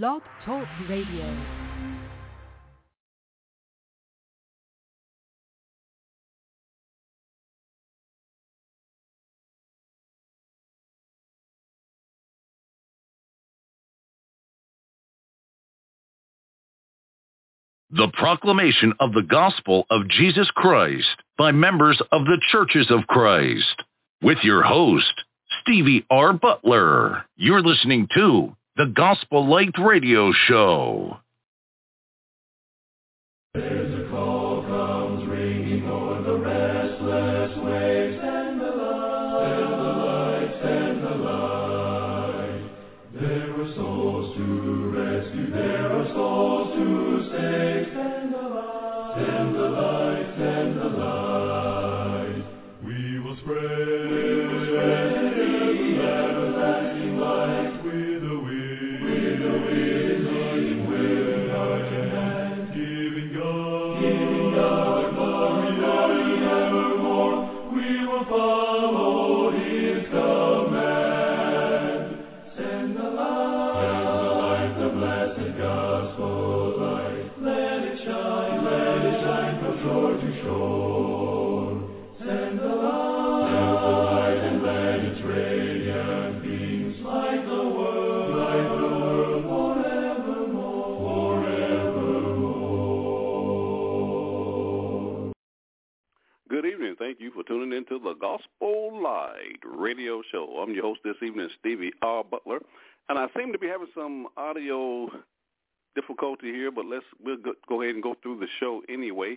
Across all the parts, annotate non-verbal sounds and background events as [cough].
Blog Talk Radio. The Proclamation of the Gospel of Jesus Christ by members of the Churches of Christ. With your host, Stevie R. Butler. You're listening to the Gospel Light Radio Show. Thank you for tuning into the Gospel Light radio show. I'm your host this evening, Stevie R. Butler, and I seem to be having some audio difficulty here, but let's we'll go, ahead and go through the show anyway.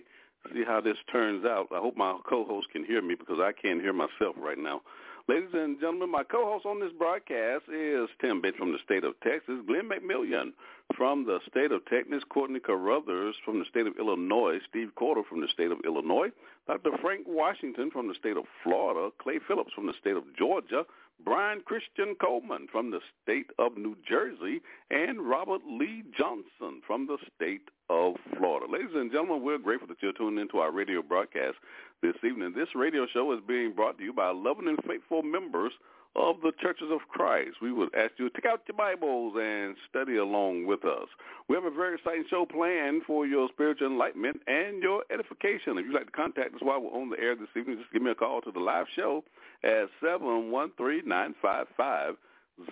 See how this turns out. I hope my co-host can hear me because I can't hear myself right now. Ladies and gentlemen, my co-host on this broadcast is Tim Bench from the state of Texas, Glenn McMillian from the state of Texas, Courtney Carruthers from the state of Illinois, Steve Cordle from the state of Illinois, Dr. Frank Washington from the state of Florida, Clay Phillips from the state of Georgia, Brian Christian Coleman from the state of New Jersey, and Robert Lee Johnson from the state of Florida. Ladies and gentlemen, we're grateful that you're tuning into our radio broadcast this evening. This radio show is being brought to you by loving and faithful members of the Churches of Christ. We would ask you to take out your Bibles and study along with us. We have a very exciting show planned for your spiritual enlightenment and your edification. If you'd like to contact us while we're on the air this evening, just give me a call to the live show at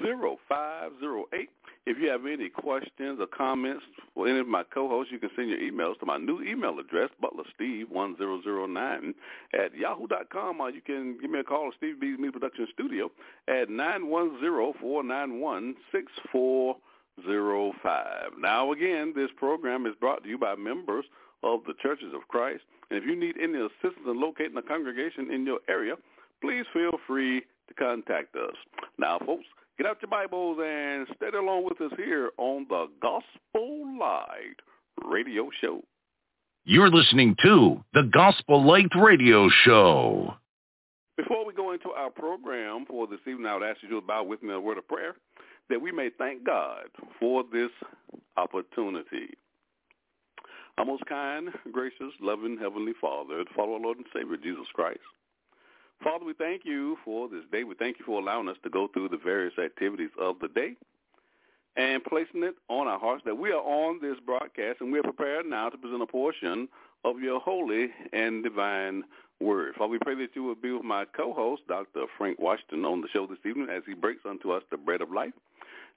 713-955-0508. If you have any questions or comments for any of my co-hosts, you can send your emails to my new email address, butlersteve1009 at yahoo.com, or you can give me a call at Steve B's Media Production Studio at 910-491-6405. Now, again, this program is brought to you by members of the Churches of Christ. And if you need any assistance in locating a congregation in your area, please feel free to contact us. Now, folks, get out your Bibles and study along with us here on the Gospel Light Radio Show. You're listening to the Gospel Light Radio Show. Before we go into our program for this evening, I would ask you to bow with me a word of prayer that we may thank God for this opportunity. Our most kind, gracious, loving Heavenly Father, follow our Lord and Savior Jesus Christ. Father, we thank you for this day. We thank you for allowing us to go through the various activities of the day and placing it on our hearts that we are on this broadcast and we are prepared now to present a portion of your holy and divine word. Father, we pray that you will be with my co-host, Dr. Frank Washington, on the show this evening as he breaks unto us the bread of life.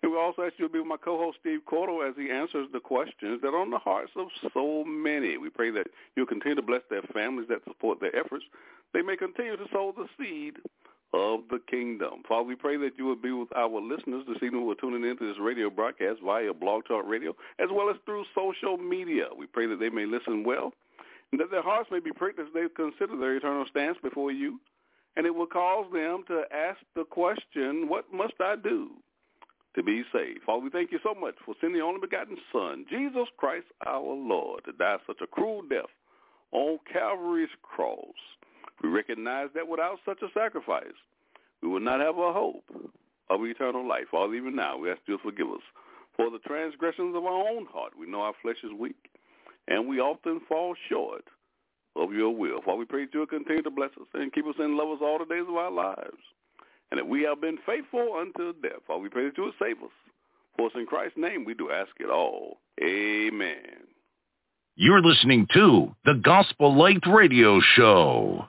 And we also ask you to be with my co-host, Steve Cordle, as he answers the questions that are on the hearts of so many. We pray that you'll continue to bless their families that support their efforts. They may continue to sow the seed of the kingdom. Father, we pray that you will be with our listeners this evening who are tuning into this radio broadcast via Blog Talk Radio, as well as through social media. We pray that they may listen well, and that their hearts may be pricked as they consider their eternal stance before you. And it will cause them to ask the question, what must I do to be saved? Father, we thank you so much for sending the only begotten Son, Jesus Christ our Lord, to die such a cruel death on Calvary's cross. We recognize that without such a sacrifice, we would not have a hope of eternal life. Father, even now, we ask you to forgive us for the transgressions of our own heart. We know our flesh is weak, and we often fall short of your will. Father, we pray that you will continue to bless us and keep us in love us all the days of our lives. And that we have been faithful unto death. Father, we pray that you will save us For it's in Christ's name we do ask it all. Amen. You're listening to the Gospel Light Radio Show.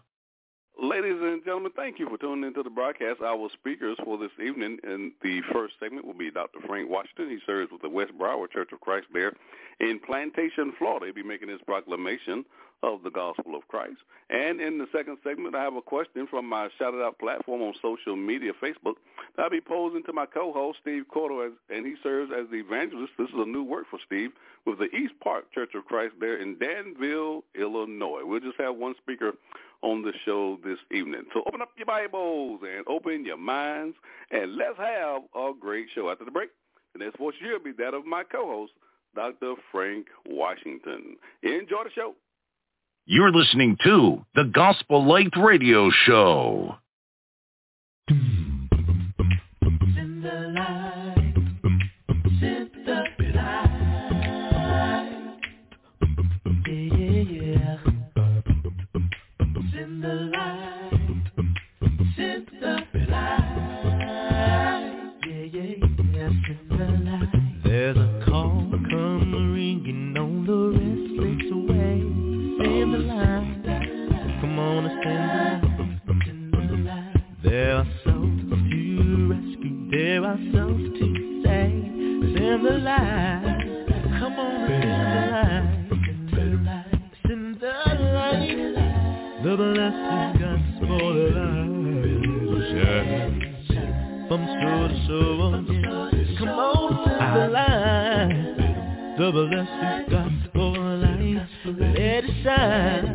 Ladies and gentlemen, thank you for tuning into the broadcast. Our speakers for this evening in the first segment will be Dr. Frank Washington. He serves with the West Broward Church of Christ there in Plantation, Florida. He'll be making his proclamation of the gospel of Christ. And in the second segment, I have a question from my Shout It Out platform on social media, Facebook, that I'll be posing to my co-host, Steve Cordle, and he serves as the evangelist. This is a new work for Steve with the East Park Church of Christ there in Danville, Illinois. We'll just have one speaker on the show this evening. So open up your Bibles and open your minds, and let's have a great show. After the break, the next voice will be that of my co-host, Dr. Frank Washington. Enjoy the show. You're listening to the Gospel Light Radio Show. Come on the line. The blessed gospel light. Let it shine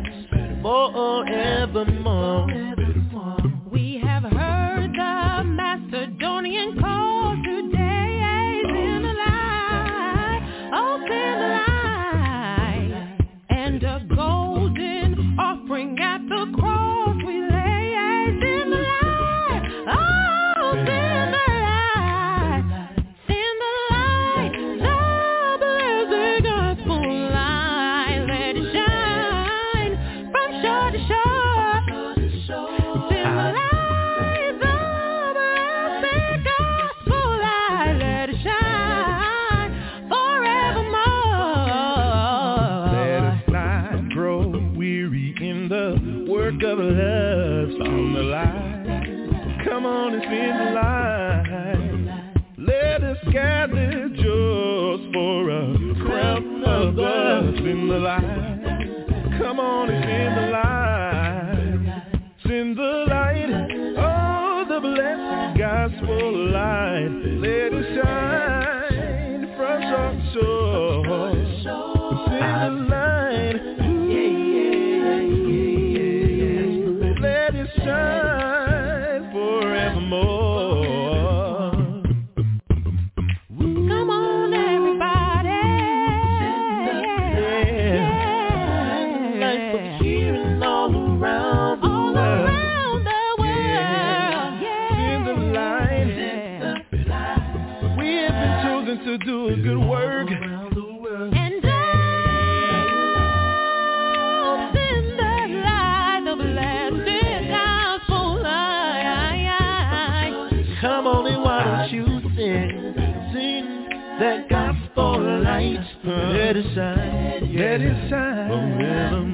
that gospel light. Let it shine, let it shine forevermore.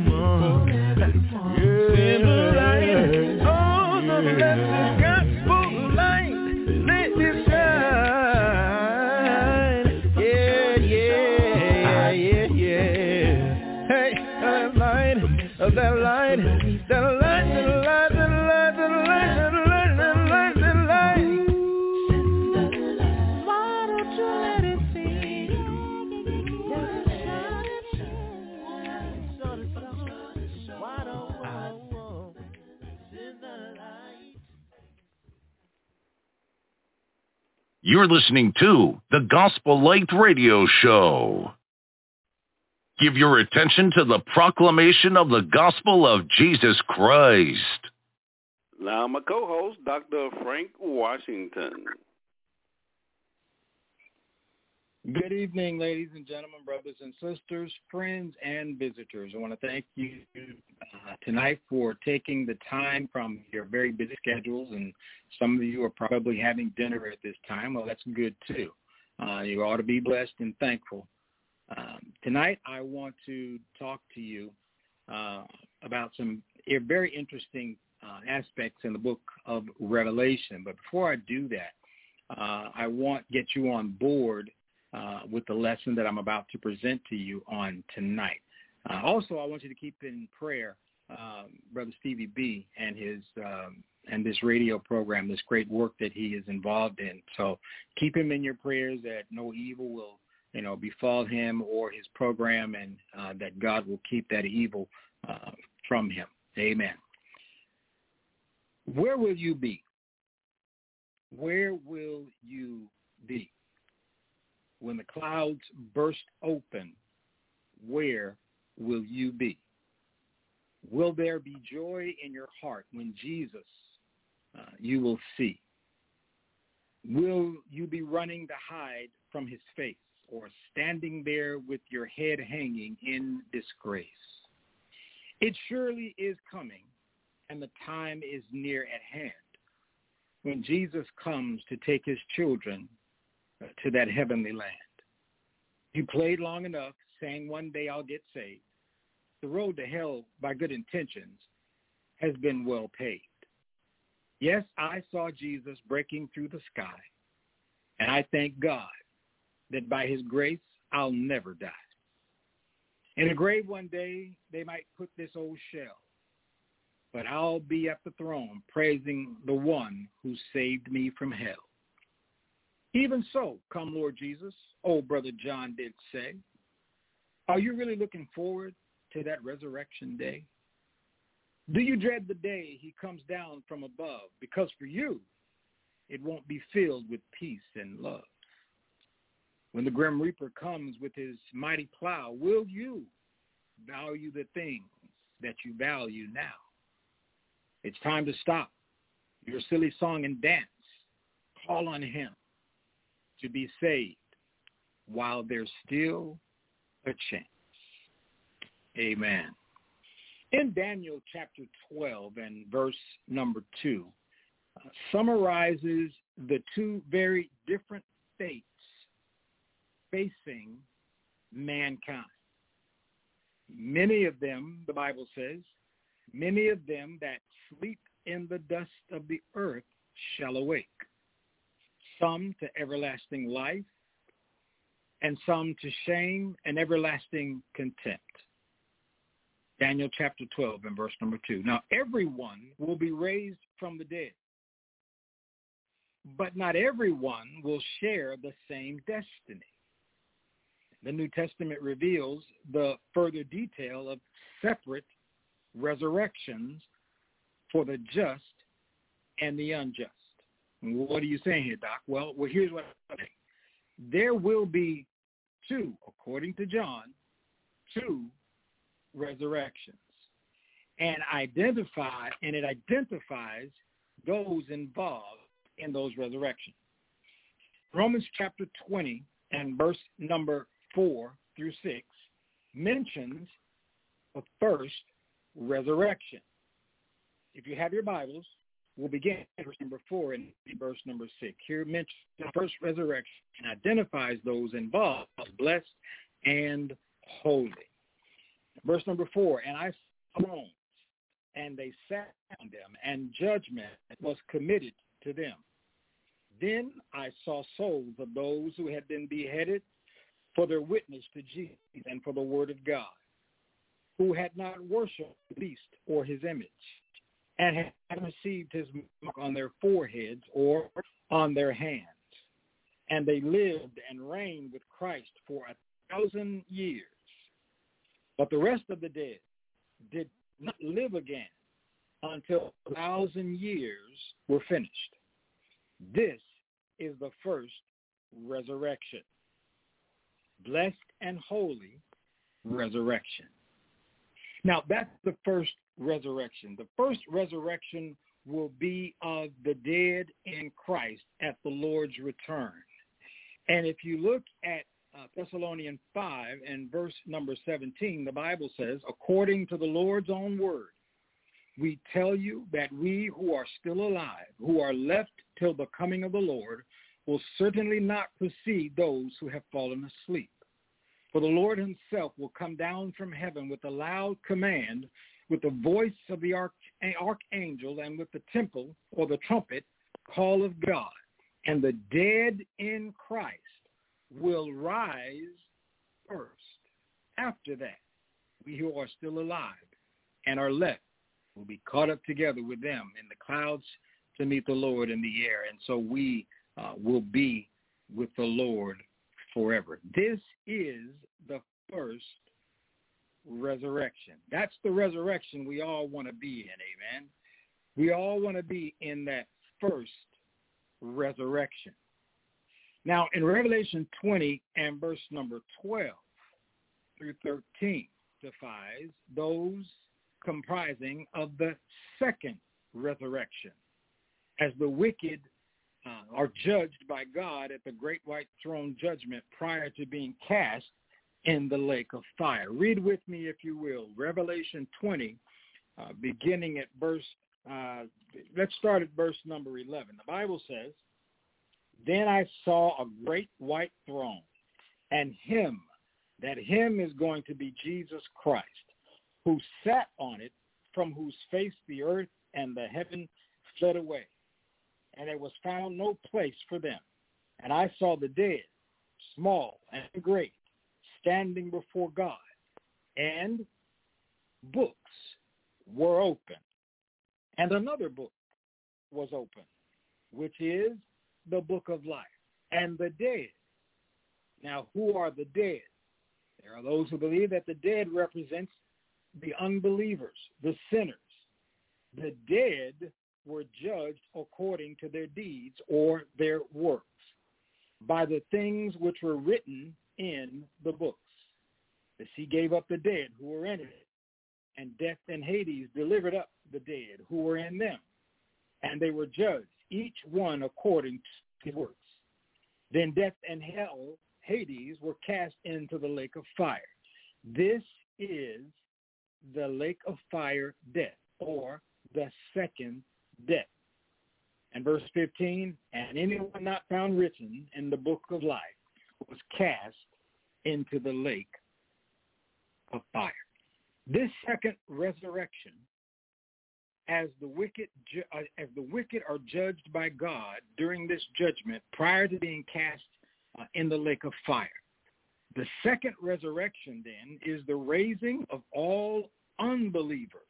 You're listening to the Gospel Light Radio Show. Give your attention to the proclamation of the gospel of Jesus Christ. Now, my co-host, Dr. Frank Washington. Good evening, ladies and gentlemen, brothers and sisters, friends and visitors. I want to thank you uh, tonight for taking the time from your very busy schedules, and some of you are probably having dinner at this time. Well, that's good too. Uh, you ought to be blessed and thankful. Um, tonight, I want to talk to you uh, about some very interesting uh, aspects in the book of Revelation. But before I do that, uh, I want to get you on board uh, with the lesson that I'm about to present to you on tonight. Uh, also, I want you to keep in prayer um, Brother Stevie B and his um, and this radio program, this great work that he is involved in. So keep him in your prayers that no evil will you know befall him or his program, and uh, that God will keep that evil uh, from him. Amen. Where will you be? Where will you be? When the clouds burst open, where will you be? Will there be joy in your heart when Jesus uh, you will see? Will you be running to hide from his face or standing there with your head hanging in disgrace? It surely is coming, and the time is near at hand when Jesus comes to take his children to that heavenly land. You played long enough saying one day I'll get saved. The road to hell by good intentions has been well paved. Yes, I saw Jesus breaking through the sky, and I thank God that by his grace I'll never die. In a grave one day, they might put this old shell, but I'll be at the throne praising the one who saved me from hell. Even so, come Lord Jesus, old brother John did say, are you really looking forward to that resurrection day? Do you dread the day he comes down from above? Because for you, it won't be filled with peace and love. When the grim reaper comes with his mighty plow, will you value the things that you value now? It's time to stop your silly song and dance. Call on him to be saved while there's still a chance. Amen. In Daniel chapter 12 and verse number 2, uh, summarizes the two very different fates facing mankind. Many of them, the Bible says, many of them that sleep in the dust of the earth shall awake, some to everlasting life, and some to shame and everlasting contempt. Daniel chapter 12 and verse number 2. Now everyone will be raised from the dead, but not everyone will share the same destiny. The New Testament reveals the further detail of separate resurrections for the just and the unjust. What are you saying here, Doc? Well, well here's what I'm saying. There will be two, according to John, two resurrections. And identify and it identifies those involved in those resurrections. Romans chapter 20 and verse number 4 through 6 mentions the first resurrection. If you have your Bibles, we'll begin verse number 4 and verse number 6. Here mentions the first resurrection and identifies those involved, blessed and holy. Verse number 4, and I saw thrones, and they sat on them, and judgment was committed to them. Then I saw souls of those who had been beheaded for their witness to Jesus and for the word of God, who had not worshipped the beast or his image, and had received his mark on their foreheads or on their hands. And they lived and reigned with Christ for a thousand years. But the rest of the dead did not live again until a thousand years were finished. This is the first resurrection blessed and holy resurrection. Now, that's the first resurrection. The first resurrection will be of the dead in Christ at the Lord's return. And if you look at uh, Thessalonians 5 and verse number 17, the Bible says, according to the Lord's own word, we tell you that we who are still alive, who are left till the coming of the Lord, will certainly not precede those who have fallen asleep. For the Lord himself will come down from heaven with a loud command, with the voice of the arch- archangel, and with the temple or the trumpet call of God. And the dead in Christ will rise first. After that, we who are still alive and are left will be caught up together with them in the clouds to meet the Lord in the air. And so we uh, will be with the Lord forever. This is the first resurrection. That's the resurrection we all want to be in, amen. We all want to be in that first resurrection. Now, in Revelation 20 and verse number 12 through 13 defies those comprising of the second resurrection as the wicked uh, are judged by God at the great white throne judgment prior to being cast in the lake of fire. Read with me, if you will, Revelation 20, uh, beginning at verse, uh, let's start at verse number 11. The Bible says, Then I saw a great white throne, and him, that him is going to be Jesus Christ, who sat on it, from whose face the earth and the heaven fled away and there was found no place for them. And I saw the dead, small and great, standing before God, and books were open. And another book was open, which is the book of life. And the dead. Now, who are the dead? There are those who believe that the dead represents the unbelievers, the sinners. The dead were judged according to their deeds or their works by the things which were written in the books. The sea gave up the dead who were in it, and death and Hades delivered up the dead who were in them, and they were judged, each one according to his works. Then death and hell, Hades, were cast into the lake of fire. This is the lake of fire death, or the second death. And verse 15, and anyone not found written in the book of life was cast into the lake of fire. This second resurrection, as the wicked uh, as the wicked are judged by God during this judgment prior to being cast uh, in the lake of fire. The second resurrection then is the raising of all unbelievers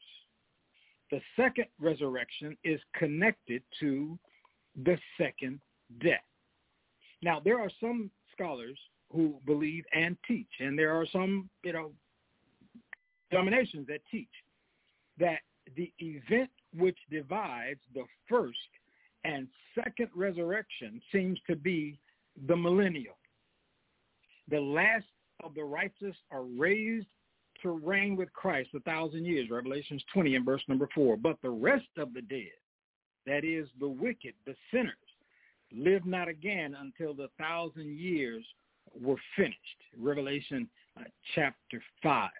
the second resurrection is connected to the second death. Now, there are some scholars who believe and teach, and there are some, you know, denominations that teach that the event which divides the first and second resurrection seems to be the millennial. The last of the righteous are raised to reign with Christ a thousand years, Revelations 20 and verse number 4. But the rest of the dead, that is the wicked, the sinners, live not again until the thousand years were finished. Revelation uh, chapter 5.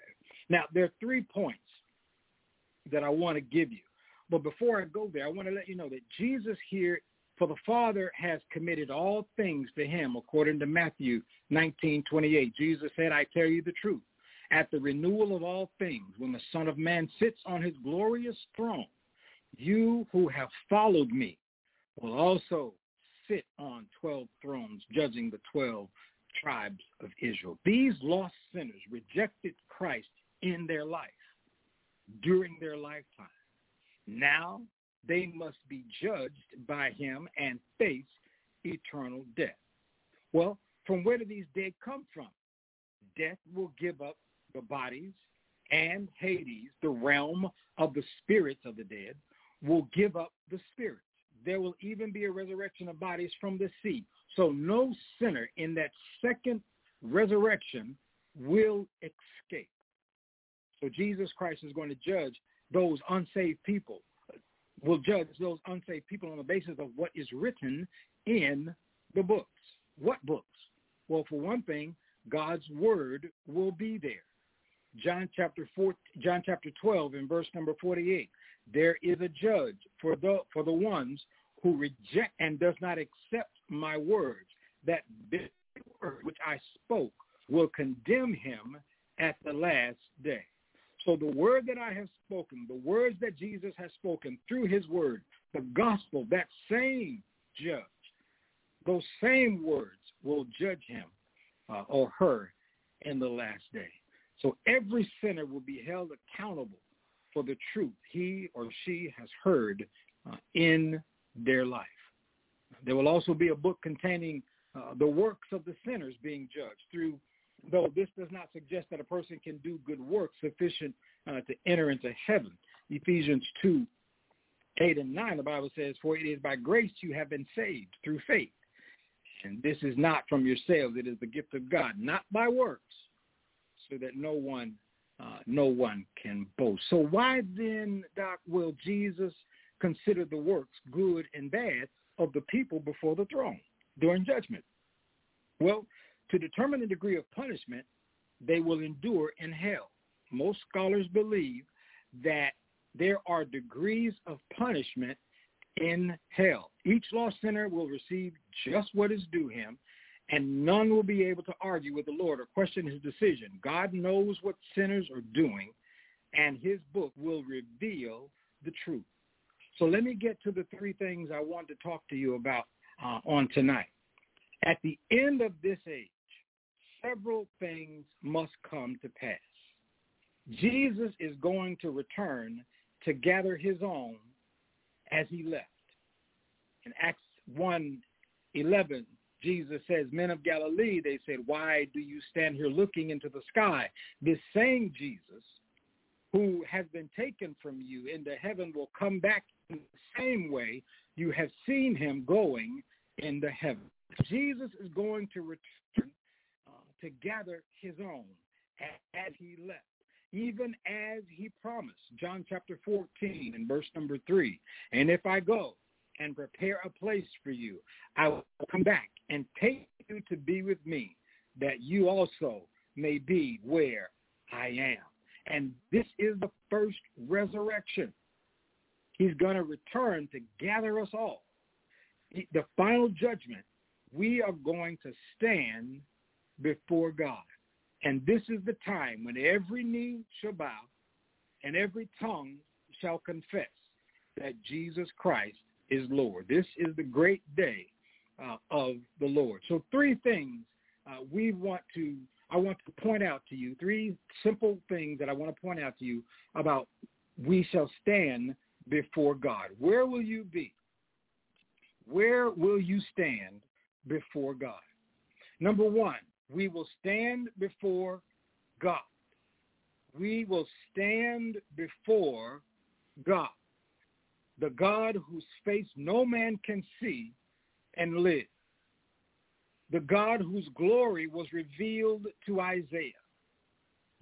Now, there are three points that I want to give you. But before I go there, I want to let you know that Jesus here, for the Father has committed all things to him, according to Matthew 19, 28. Jesus said, I tell you the truth at the renewal of all things, when the Son of Man sits on his glorious throne, you who have followed me will also sit on 12 thrones, judging the 12 tribes of Israel. These lost sinners rejected Christ in their life, during their lifetime. Now they must be judged by him and face eternal death. Well, from where do these dead come from? Death will give up the bodies, and Hades, the realm of the spirits of the dead, will give up the spirits. There will even be a resurrection of bodies from the sea. So no sinner in that second resurrection will escape. So Jesus Christ is going to judge those unsaved people, will judge those unsaved people on the basis of what is written in the books. What books? Well, for one thing, God's word will be there. John chapter 4, John chapter 12 in verse number 48. There is a judge for the for the ones who reject and does not accept my words. That this word which I spoke will condemn him at the last day. So the word that I have spoken, the words that Jesus has spoken through his word, the gospel, that same judge, those same words will judge him uh, or her in the last day. So every sinner will be held accountable for the truth he or she has heard uh, in their life. There will also be a book containing uh, the works of the sinners being judged through, though this does not suggest that a person can do good works sufficient uh, to enter into heaven. Ephesians 2, 8 and 9, the Bible says, For it is by grace you have been saved through faith. And this is not from yourselves, it is the gift of God, not by works, so that no one uh, no one can boast. So why then, Doc, will Jesus consider the works, good and bad, of the people before the throne during judgment? Well, to determine the degree of punishment they will endure in hell. Most scholars believe that there are degrees of punishment in hell. Each lost sinner will receive just what is due him, and none will be able to argue with the Lord or question his decision. God knows what sinners are doing, and his book will reveal the truth. So let me get to the three things I want to talk to you about uh, on tonight. At the end of this age, several things must come to pass. Jesus is going to return to gather his own as he left. In Acts 1, 11, Jesus says, men of Galilee, they said, why do you stand here looking into the sky? This same Jesus who has been taken from you into heaven will come back in the same way you have seen him going into heaven. Jesus is going to return uh, to gather his own as he left, even as he promised. John chapter 14 and verse number 3. And if I go and prepare a place for you, I will come back and take you to be with me, that you also may be where I am. And this is the first resurrection. He's going to return to gather us all. The final judgment, we are going to stand before God. And this is the time when every knee shall bow and every tongue shall confess that Jesus Christ is Lord. This is the great day uh, of the Lord. So three things uh, we want to, I want to point out to you, three simple things that I want to point out to you about we shall stand before God. Where will you be? Where will you stand before God? Number one, we will stand before God. We will stand before God, the God whose face no man can see and live. The God whose glory was revealed to Isaiah.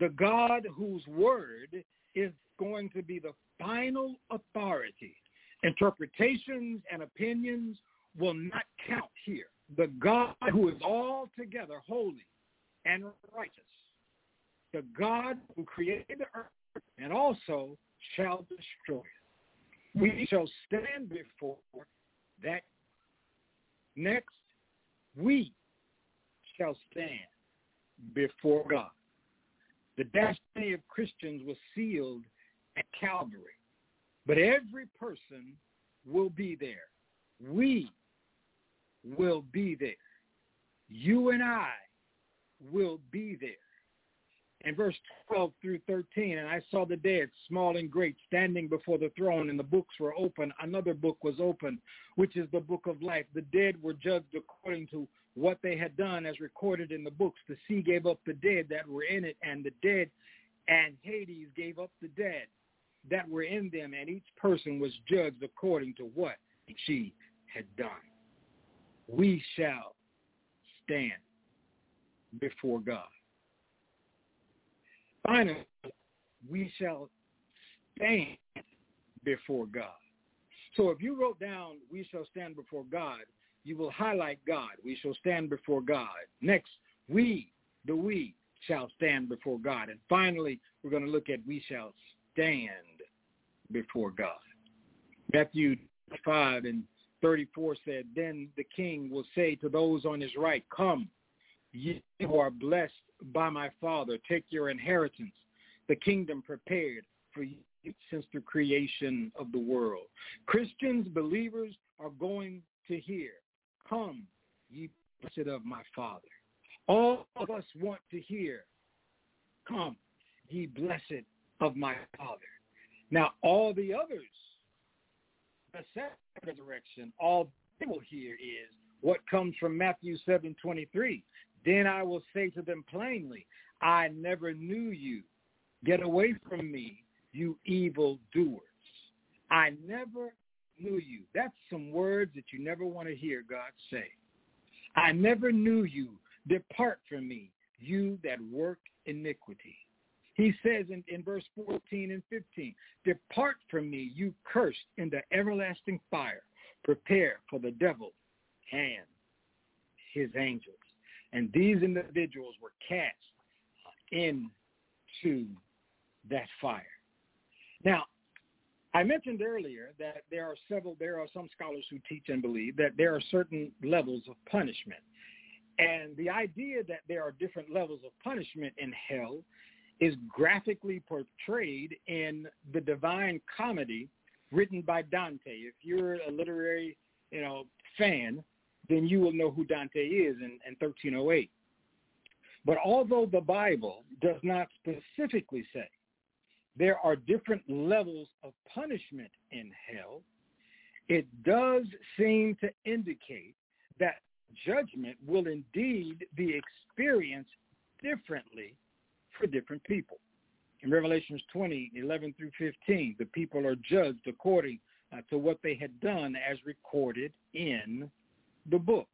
The God whose word is going to be the final authority. Interpretations and opinions will not count here. The God who is altogether holy and righteous. The God who created the earth and also shall destroy it. We shall stand before that Next, we shall stand before God. The destiny of Christians was sealed at Calvary, but every person will be there. We will be there. You and I will be there in verse 12 through 13, and I saw the dead, small and great, standing before the throne, and the books were open. Another book was open, which is the book of life. The dead were judged according to what they had done as recorded in the books. The sea gave up the dead that were in it, and the dead and Hades gave up the dead that were in them, and each person was judged according to what she had done. We shall stand before God finally, we shall stand before God. So if you wrote down, we shall stand before God, you will highlight God. We shall stand before God. Next, we, the we, shall stand before God. And finally, we're going to look at we shall stand before God. Matthew 5 and 34 said, Then the king will say to those on his right, Come, you who are blessed by my Father, take your inheritance, the kingdom prepared for you since the creation of the world. Christians, believers are going to hear, Come, ye blessed of my Father. All of us want to hear, Come, ye blessed of my Father. Now, all the others, the second resurrection, all they will hear is what comes from Matthew 7, 23. Then I will say to them plainly, I never knew you. Get away from me, you evil doers. I never knew you. That's some words that you never want to hear God say. I never knew you. Depart from me, you that work iniquity. He says in, in verse 14 and 15, Depart from me, you cursed, into everlasting fire. Prepare for the devil and his angels. And these individuals were cast into that fire. Now, I mentioned earlier that there are several, there are some scholars who teach and believe that there are certain levels of punishment. And the idea that there are different levels of punishment in hell is graphically portrayed in the Divine Comedy written by Dante. If you're a literary, you know, fan, then you will know who Dante is in, in 1308. But although the Bible does not specifically say there are different levels of punishment in hell, it does seem to indicate that judgment will indeed be experienced differently for different people. In Revelations 20, 11 through 15, the people are judged according uh, to what they had done as recorded in the books.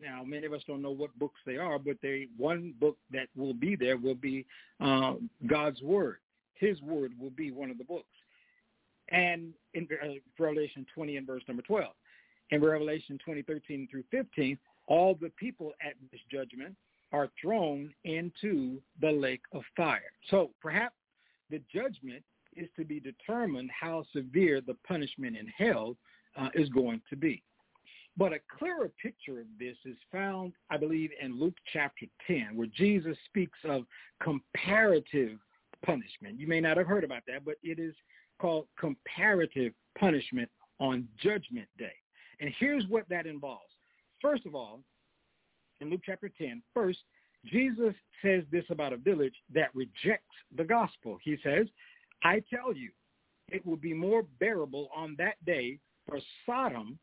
Now, many of us don't know what books they are, but they one book that will be there will be uh, God's Word. His Word will be one of the books. And in uh, Revelation 20 and verse number 12. In Revelation 20, 13 through 15, all the people at this judgment are thrown into the lake of fire. So perhaps the judgment is to be determined how severe the punishment in hell uh, is going to be. But a clearer picture of this is found, I believe, in Luke chapter 10, where Jesus speaks of comparative punishment. You may not have heard about that, but it is called comparative punishment on Judgment Day. And here's what that involves. First of all, in Luke chapter 10, first, Jesus says this about a village that rejects the gospel. He says, I tell you, it will be more bearable on that day for Sodom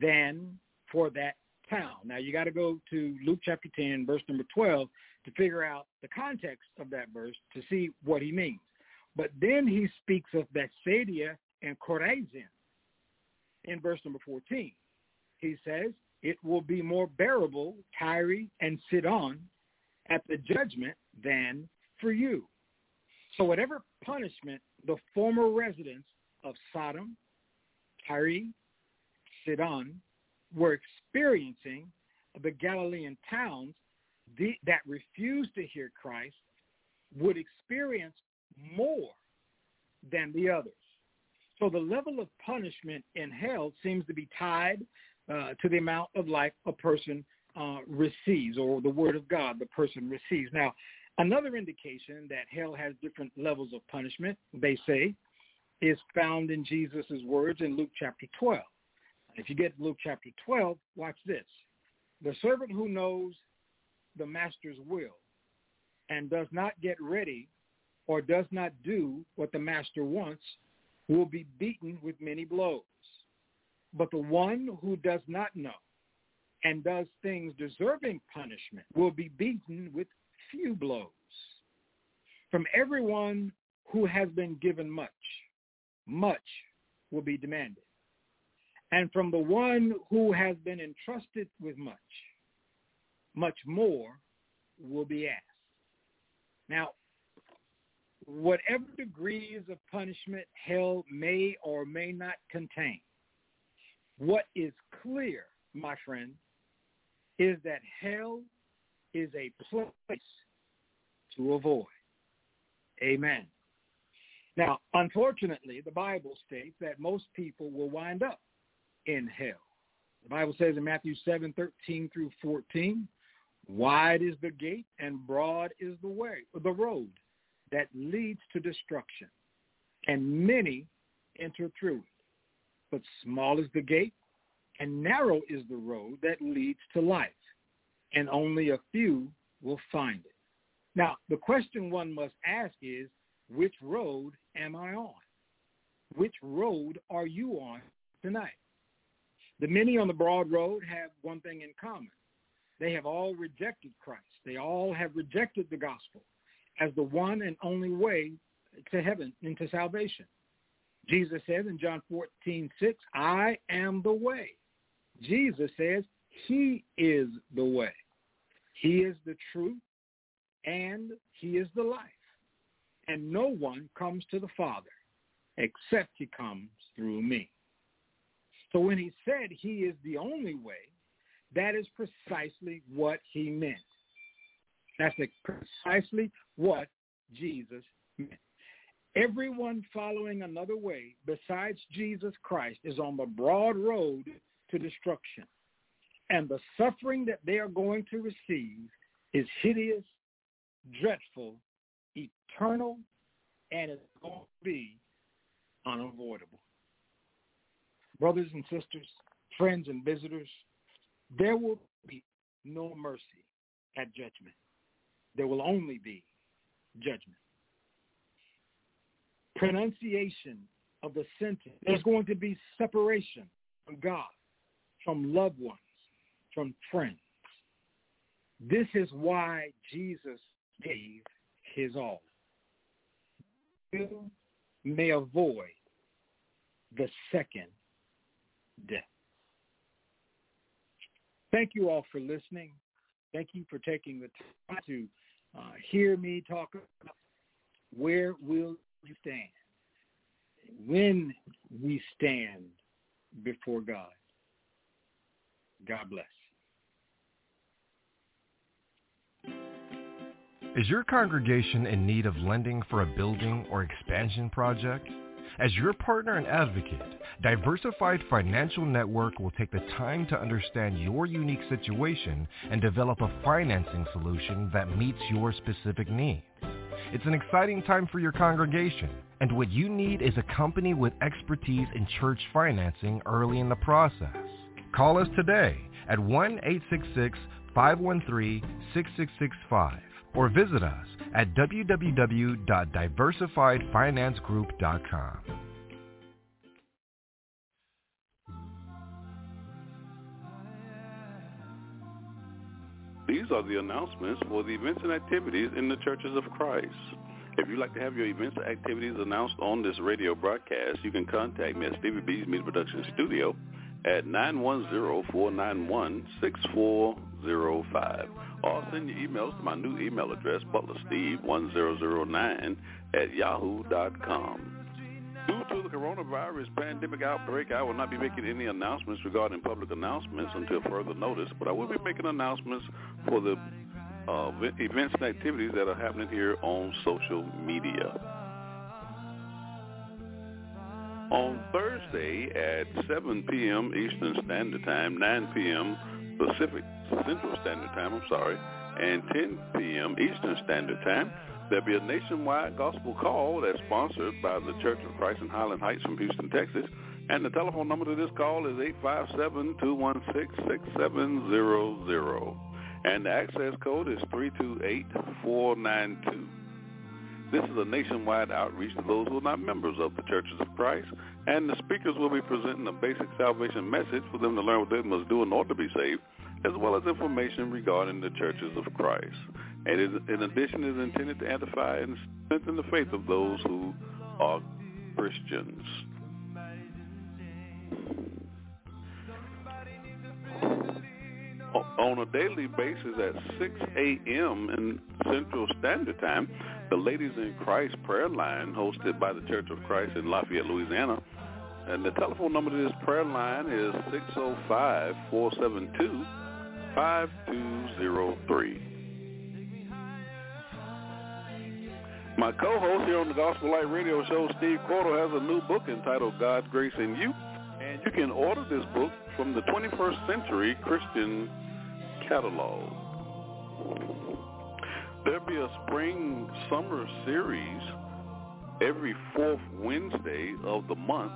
than for that town. Now you got to go to Luke chapter 10, verse number 12 to figure out the context of that verse to see what he means. But then he speaks of Bethsaida and Chorazin in verse number 14. He says, it will be more bearable, Tyre and Sidon, at the judgment than for you. So whatever punishment the former residents of Sodom, Tyre, Sidon were experiencing, the Galilean towns that refused to hear Christ would experience more than the others. So the level of punishment in hell seems to be tied uh, to the amount of life a person uh, receives or the word of God the person receives. Now, another indication that hell has different levels of punishment, they say, is found in Jesus' words in Luke chapter 12. If you get Luke chapter 12, watch this. The servant who knows the master's will and does not get ready or does not do what the master wants will be beaten with many blows. But the one who does not know and does things deserving punishment will be beaten with few blows. From everyone who has been given much, much will be demanded. And from the one who has been entrusted with much, much more will be asked. Now, whatever degrees of punishment hell may or may not contain, what is clear, my friend, is that hell is a place to avoid. Amen. Now, unfortunately, the Bible states that most people will wind up in hell. The Bible says in Matthew 7, 13 through 14, wide is the gate and broad is the way, the road that leads to destruction, and many enter through it. But small is the gate and narrow is the road that leads to life, and only a few will find it. Now, the question one must ask is, which road am I on? Which road are you on tonight? The many on the broad road have one thing in common. They have all rejected Christ. They all have rejected the gospel as the one and only way to heaven, into salvation. Jesus says in John 14, 6, I am the way. Jesus says he is the way. He is the truth and he is the life. And no one comes to the Father except he comes through me. So when he said he is the only way, that is precisely what he meant. That's precisely what Jesus meant. Everyone following another way besides Jesus Christ is on the broad road to destruction. And the suffering that they are going to receive is hideous, dreadful, eternal, and it's going to be unavoidable. Brothers and sisters, friends and visitors, there will be no mercy at judgment. There will only be judgment. Pronunciation of the sentence. There's going to be separation from God, from loved ones, from friends. This is why Jesus gave his all. You may avoid the second death. Thank you all for listening. Thank you for taking the time to uh, hear me talk about where will you stand when we stand before God. God bless. Is your congregation in need of lending for a building or expansion project? As your partner and advocate, Diversified Financial Network will take the time to understand your unique situation and develop a financing solution that meets your specific needs. It's an exciting time for your congregation, and what you need is a company with expertise in church financing early in the process. Call us today at 1-866-513-6665 or visit us at www.diversifiedfinancegroup.com. These are the announcements for the events and activities in the churches of Christ. If you'd like to have your events and activities announced on this radio broadcast, you can contact me at Stevie B's Media Production Studio at 910-491-6405 or send your emails to my new email address, butlersteve1009 at yahoo.com. Due to the coronavirus pandemic outbreak, I will not be making any announcements regarding public announcements until further notice, but I will be making announcements for the uh, events and activities that are happening here on social media. On Thursday at 7 p.m. Eastern Standard Time, 9 p.m. Pacific Central Standard Time, I'm sorry, and 10 p.m. Eastern Standard Time, there'll be a nationwide gospel call that's sponsored by the Church of Christ in Highland Heights from Houston, Texas. And the telephone number to this call is 857-216-6700. And the access code is 328492. This is a nationwide outreach to those who are not members of the Churches of Christ, and the speakers will be presenting a basic salvation message for them to learn what they must do in order to be saved, as well as information regarding the Churches of Christ. And it, in addition, is intended to edify and strengthen the faith of those who are Christians. on a daily basis at 6 a.m. in Central Standard Time, the Ladies in Christ prayer line hosted by the Church of Christ in Lafayette, Louisiana. And the telephone number to this prayer line is 605-472-5203. My co-host here on the Gospel Light Radio Show, Steve Cordle, has a new book entitled God's Grace in You. And You can order this book from the 21st Century Christian Catalog. There'll be a spring summer series every fourth Wednesday of the month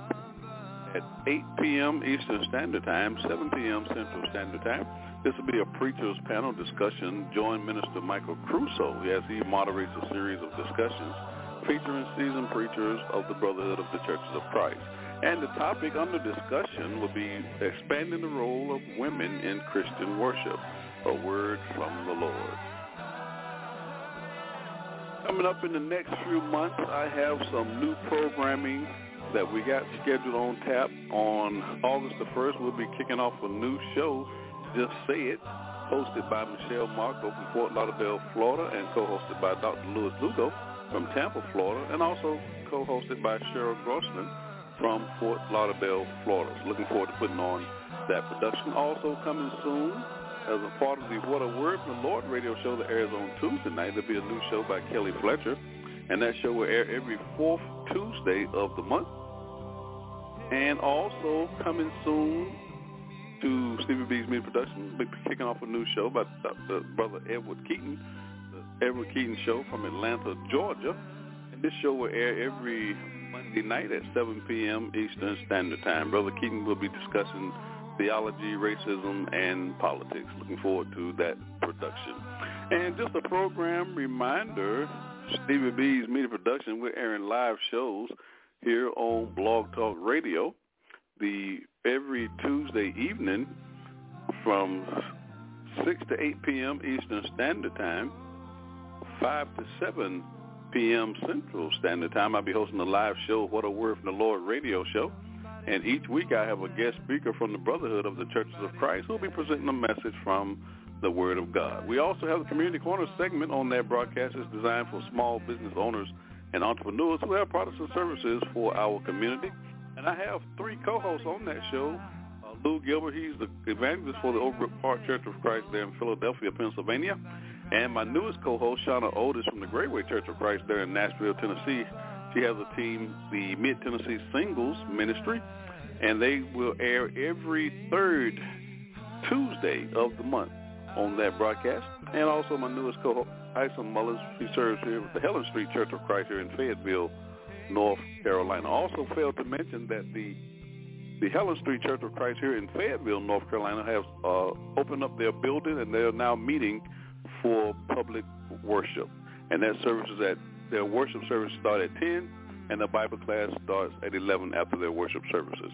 at 8 p.m. Eastern Standard Time, 7 p.m. Central Standard Time. This will be a preacher's panel discussion. Join Minister Michael Crusoe as he moderates a series of discussions featuring seasoned preachers of the Brotherhood of the Churches of Christ. And the topic under discussion will be expanding the role of women in Christian worship, a word from the Lord. Coming up in the next few months, I have some new programming that we got scheduled on tap. On August the 1st, we'll be kicking off a new show, Just Say It, hosted by Michelle Marco from Fort Lauderdale, Florida, and co-hosted by Dr. Louis Lugo from Tampa, Florida, and also co-hosted by Cheryl Grossman from Fort Lauderdale, Florida. Looking forward to putting on that production. Also coming soon as a part of the What a Word from the Lord radio show that airs on Tuesday night. There'll be a new show by Kelly Fletcher, and that show will air every fourth Tuesday of the month. And also coming soon to Stevie B's Media Production, we'll be kicking off a new show by Dr. Brother Edward Keaton, the Edward Keaton Show from Atlanta, Georgia. And this show will air every Monday night at 7 p.m. Eastern Standard Time. Brother Keaton will be discussing theology, racism, and politics. Looking forward to that production. And just a program reminder, Stevie B's Media Production, we're airing live shows here on Blog Talk Radio the every Tuesday evening from 6 to 8 p.m. Eastern Standard Time, 5 to 7 p.m. Central Standard Time. I'll be hosting a live show, What a Word from the Lord radio show. And each week I have a guest speaker from the Brotherhood of the Churches of Christ who will be presenting a message from the Word of God. We also have a Community Corner segment on that broadcast. It's designed for small business owners and entrepreneurs who have products and services for our community. And I have three co-hosts on that show. Uh, Lou Gilbert, he's the evangelist for the Overbrook Park Church of Christ there in Philadelphia, Pennsylvania. And my newest co-host, Shauna Otis from the Great Way Church of Christ there in Nashville, Tennessee. She has a team, the Mid-Tennessee Singles Ministry, and they will air every third Tuesday of the month on that broadcast. And also my newest co-host, Isom Mullins, she serves here with the Helen Street Church of Christ here in Fayetteville, North Carolina. Also failed to mention that the the Helen Street Church of Christ here in Fayetteville, North Carolina, has uh, opened up their building and they are now meeting for public worship. And that service is at their worship service start at 10 and the Bible class starts at 11 after their worship services.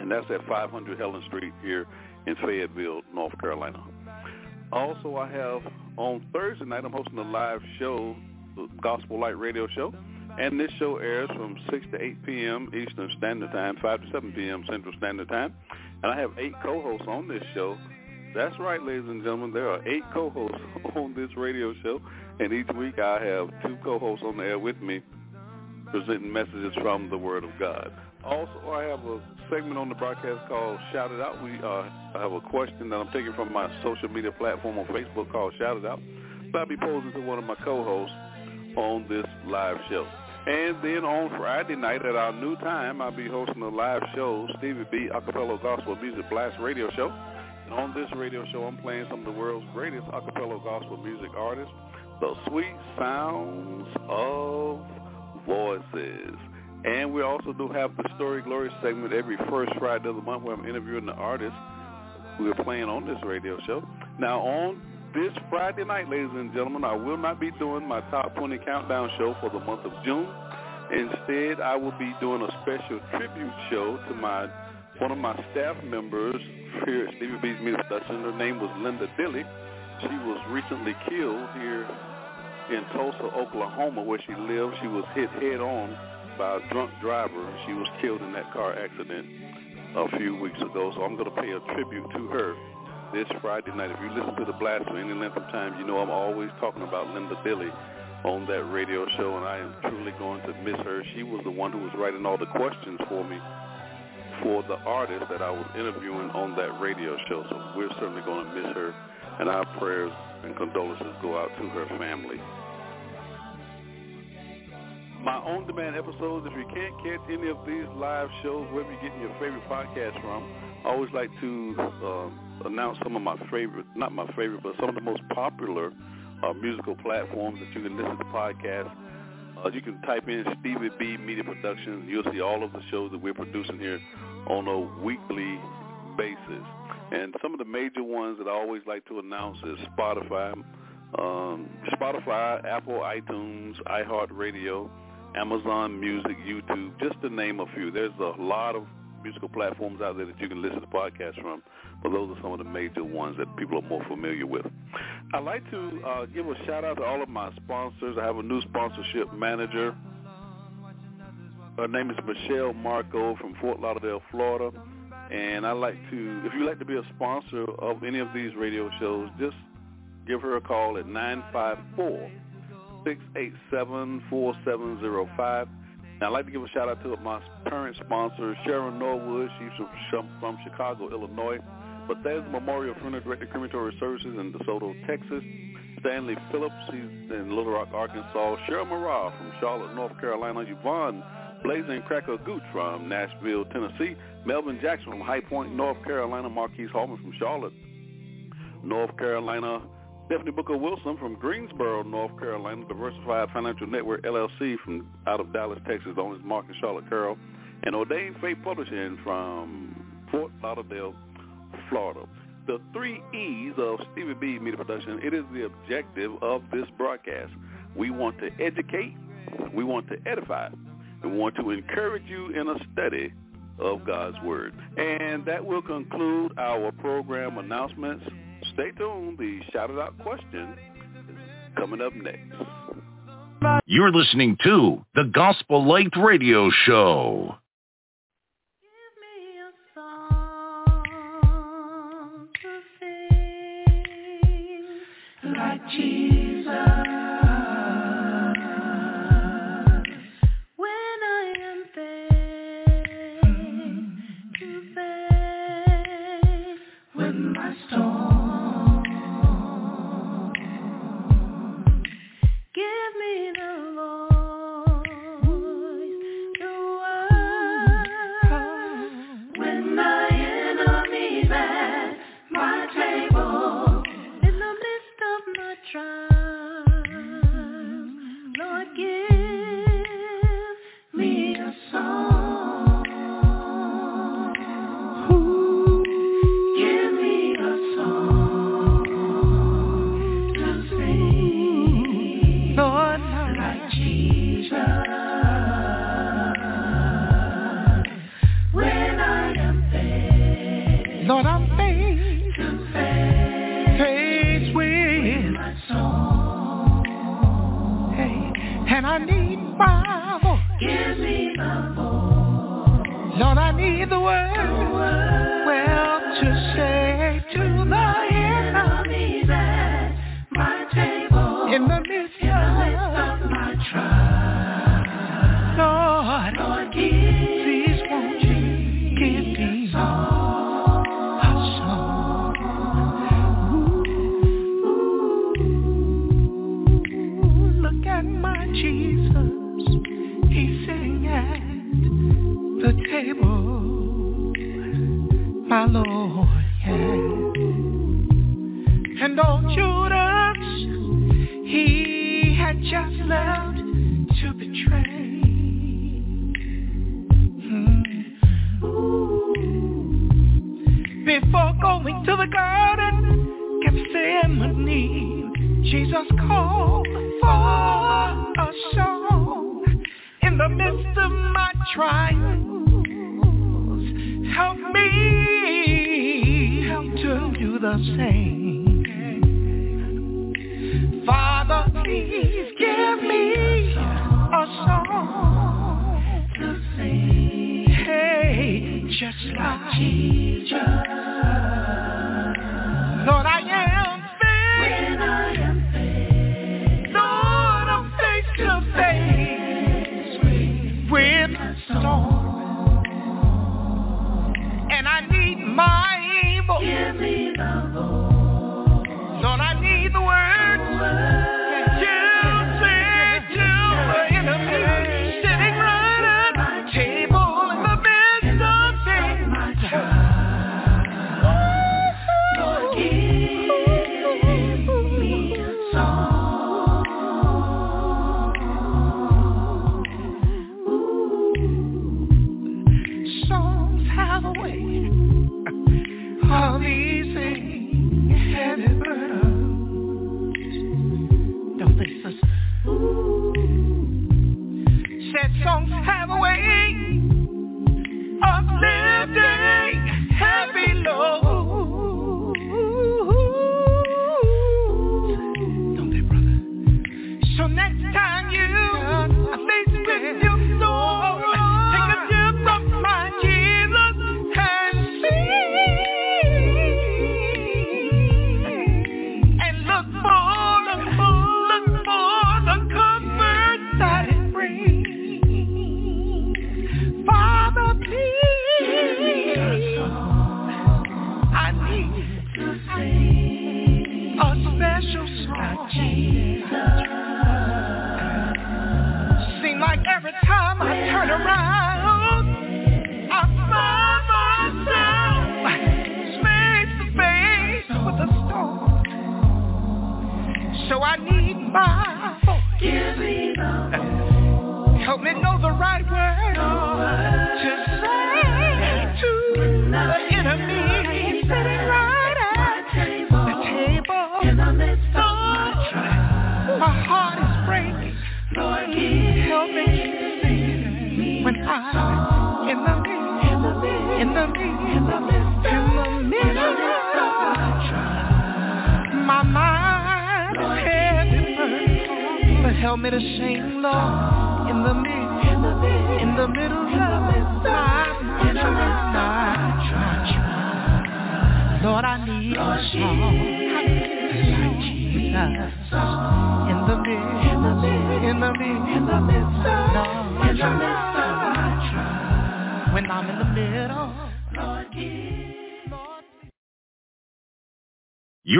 And that's at 500 Helen Street here in Fayetteville, North Carolina. Also, I have on Thursday night, I'm hosting a live show, the Gospel Light Radio Show. And this show airs from 6 to 8 p.m. Eastern Standard Time, 5 to 7 p.m. Central Standard Time. And I have eight co-hosts on this show. That's right, ladies and gentlemen. There are eight co-hosts [laughs] on this radio show. And each week I have two co-hosts on the air with me presenting messages from the Word of God. Also, I have a segment on the broadcast called Shout It Out. We uh, I have a question that I'm taking from my social media platform on Facebook called Shout It Out. So I'll be posing to one of my co-hosts on this live show. And then on Friday night at our new time, I'll be hosting a live show, Stevie B Acapella Gospel Music Blast Radio Show. And on this radio show, I'm playing some of the world's greatest acapella gospel music artists, the sweet sounds of voices. And we also do have the Story Glory segment every first Friday of the month where I'm interviewing the artists who are playing on this radio show. Now on this Friday night, ladies and gentlemen, I will not be doing my top 20 countdown show for the month of June. Instead, I will be doing a special tribute show to my one of my staff members here [laughs] at Stevie B's Music Production. Her name was Linda Dilly. She was recently killed here in Tulsa, Oklahoma, where she lived. She was hit head on by a drunk driver. She was killed in that car accident a few weeks ago. So I'm going to pay a tribute to her this Friday night. If you listen to the blast for any length of time, you know I'm always talking about Linda Billy on that radio show, and I am truly going to miss her. She was the one who was writing all the questions for me for the artist that I was interviewing on that radio show. So we're certainly going to miss her, and our prayers and condolences go out to her family. my on-demand episodes. If you can't catch any of these live shows, wherever you're getting your favorite podcast from, I always like to uh, announce some of my favorite, not my favorite, but some of the most popular uh, musical platforms that you can listen to podcasts. Uh, you can type in Stevie B Media Productions. You'll see all of the shows that we're producing here on a weekly basis. And some of the major ones that I always like to announce is Spotify, um, Spotify, Apple, iTunes, iHeartRadio, Amazon Music, YouTube, just to name a few. There's a lot of musical platforms out there that you can listen to podcasts from, but those are some of the major ones that people are more familiar with. I'd like to uh, give a shout out to all of my sponsors. I have a new sponsorship manager. Her name is Michelle Marco from Fort Lauderdale, Florida. And I'd like to, if you'd like to be a sponsor of any of these radio shows, just give her a call at 954 687 4705. Now, I'd like to give a shout out to my current sponsor, Sharon Norwood. She's from, from Chicago, Illinois. Bethesda Memorial Funeral Director Crematory Services in DeSoto, Texas. Stanley Phillips, he's in Little Rock, Arkansas. Cheryl Murrah from Charlotte, North Carolina. Yvonne Blazing Cracker Gooch from Nashville, Tennessee. Melvin Jackson from High Point, North Carolina. Marquise Hallman from Charlotte, North Carolina. Stephanie Booker Wilson from Greensboro, North Carolina. Diversified Financial Network LLC from out of Dallas, Texas. owners Mark and Charlotte Carroll. And Ordained Faith Publishing from Fort Lauderdale, Florida. The three E's of Stevie B Media Production, it is the objective of this broadcast. We want to educate, we want to edify, we want to encourage you in a study of God's Word. And that will conclude our program announcements. Stay tuned. The shouted out question is coming up next. You're listening to the Gospel Light Radio Show. Give me a song to sing like Jesus. Storm,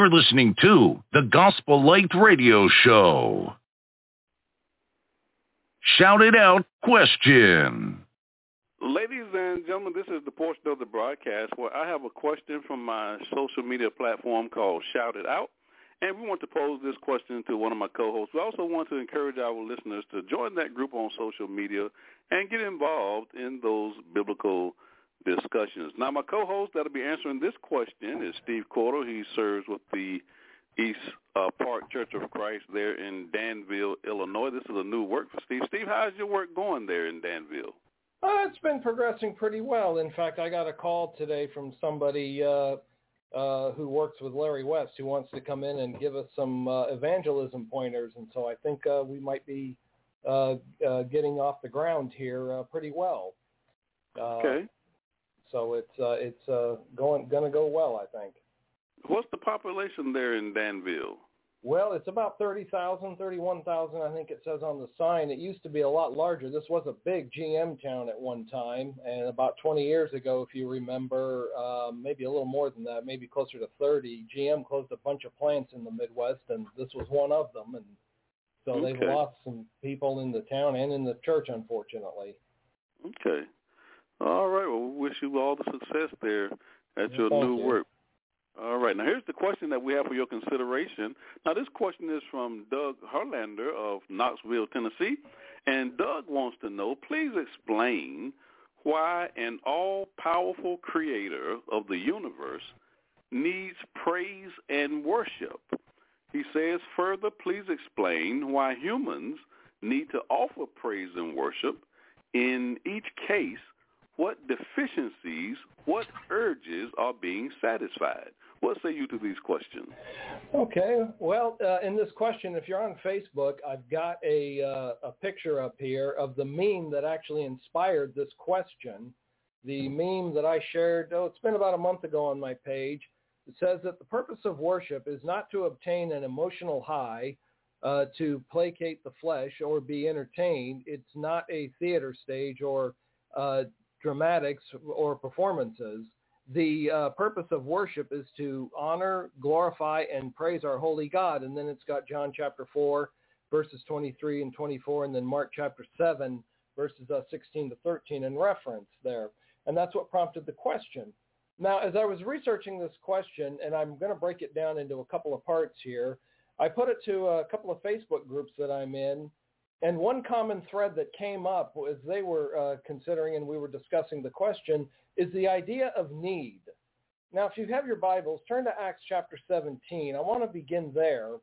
You're listening to the Gospel Light Radio Show. Shout it out question. Ladies and gentlemen, this is the portion of the broadcast where I have a question from my social media platform called Shout It Out. And we want to pose this question to one of my co-hosts. We also want to encourage our listeners to join that group on social media and get involved in those biblical discussions. Now, my co-host that'll be answering this question is Steve Cordle. He serves with the East uh, Park Church of Christ there in Danville, Illinois. This is a new work for Steve. Steve, how's your work going there in Danville? Uh, it's been progressing pretty well. In fact, I got a call today from somebody uh, uh, who works with Larry West who wants to come in and give us some uh, evangelism pointers, and so I think uh, we might be uh, uh, getting off the ground here uh, pretty well. Uh, Okay. So it's uh, it's uh, going going to go well, I think. What's the population there in Danville? Well, it's about 30,000, 31,000, I think it says on the sign. It used to be a lot larger. This was a big GM town at one time, and about 20 years ago, if you remember, um, maybe a little more than that, maybe closer to 30, GM closed a bunch of plants in the Midwest, and this was one of them. And so they've lost some people in the town and in the church, unfortunately. Okay. All right. Well, we wish you all the success there at your Thank new you. work. All right. Now, here's the question that we have for your consideration. Now, this question is from Doug Harlander of Knoxville, Tennessee. And Doug wants to know, please explain why an all-powerful creator of the universe needs praise and worship. He says, further, please explain why humans need to offer praise and worship. In each case, what deficiencies, what urges are being satisfied? What say you to these questions? Okay. Well, uh, in this question, if you're on Facebook, I've got a uh, a picture up here of the meme that actually inspired this question. The meme that I shared, oh, it's been about a month ago on my page. It says that the purpose of worship is not to obtain an emotional high, uh, to placate the flesh or be entertained. It's not a theater stage or uh, dramatics or performances the uh, purpose of worship is to honor, glorify, and praise our holy God. And then it's got John chapter 4, verses 23 and 24, and then Mark chapter 7, verses uh, 16 to 13 in reference there. And that's what prompted the question. Now, as I was researching this question, and I'm going to break it down into a couple of parts here, I put it to a couple of Facebook groups that I'm in, and one common thread that came up as they were uh, considering and we were discussing the question is the idea of need. Now, if you have your Bibles, turn to Acts chapter 17. I want to begin there.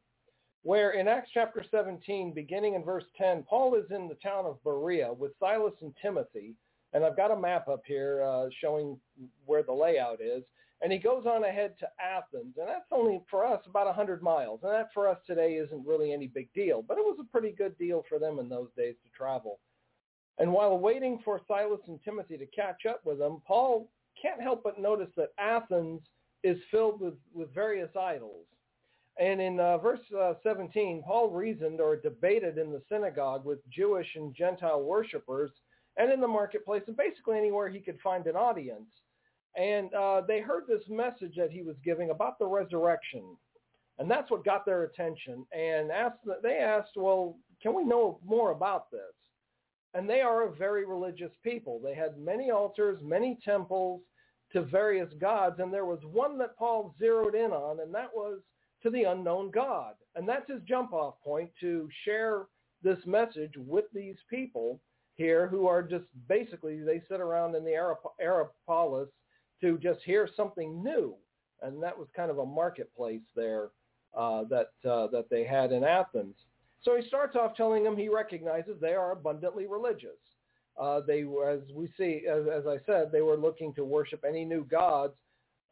where in Acts chapter 17, beginning in verse 10, Paul is in the town of Berea with Silas and Timothy, and I've got a map up here uh, showing where the layout is. And he goes on ahead to Athens, and that's only for us about 100 miles. And that for us today isn't really any big deal, but it was a pretty good deal for them in those days to travel. And while waiting for Silas and Timothy to catch up with them, Paul can't help but notice that Athens is filled with, with various idols. And in uh, verse uh, 17, Paul reasoned or debated in the synagogue with Jewish and Gentile worshippers and in the marketplace and basically anywhere he could find an audience. And uh, they heard this message that he was giving about the resurrection. And that's what got their attention. And asked, they asked, well, can we know more about this? And they are a very religious people. They had many altars, many temples to various gods. And there was one that Paul zeroed in on, and that was to the unknown God. And that's his jump off point to share this message with these people here who are just basically, they sit around in the Areopagus to just hear something new. And that was kind of a marketplace there uh, that, uh, that they had in Athens. So he starts off telling them he recognizes they are abundantly religious. Uh, they as we see, as, as, I said, they were looking to worship any new gods.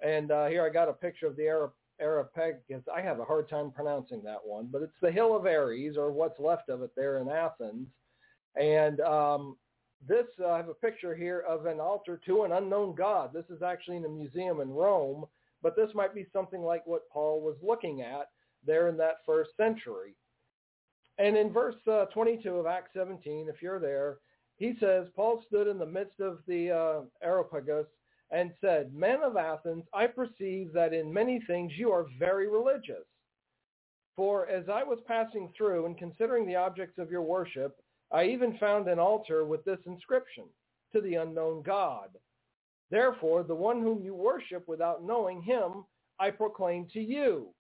And uh, here I got a picture of the Arab, Areopagus. I have a hard time pronouncing that one, but it's the Hill of Ares, or what's left of it there in Athens. And um, this, uh, I have a picture here of an altar to an unknown god. This is actually in a museum in Rome, but this might be something like what Paul was looking at there in that first century. And in verse uh, 22 of Acts 17, if you're there, he says, Paul stood in the midst of the uh, Areopagus and said, Men of Athens, I perceive that in many things you are very religious. For as I was passing through and considering the objects of your worship, I even found an altar with this inscription, to the unknown God. Therefore, the one whom you worship without knowing him, I proclaim to you.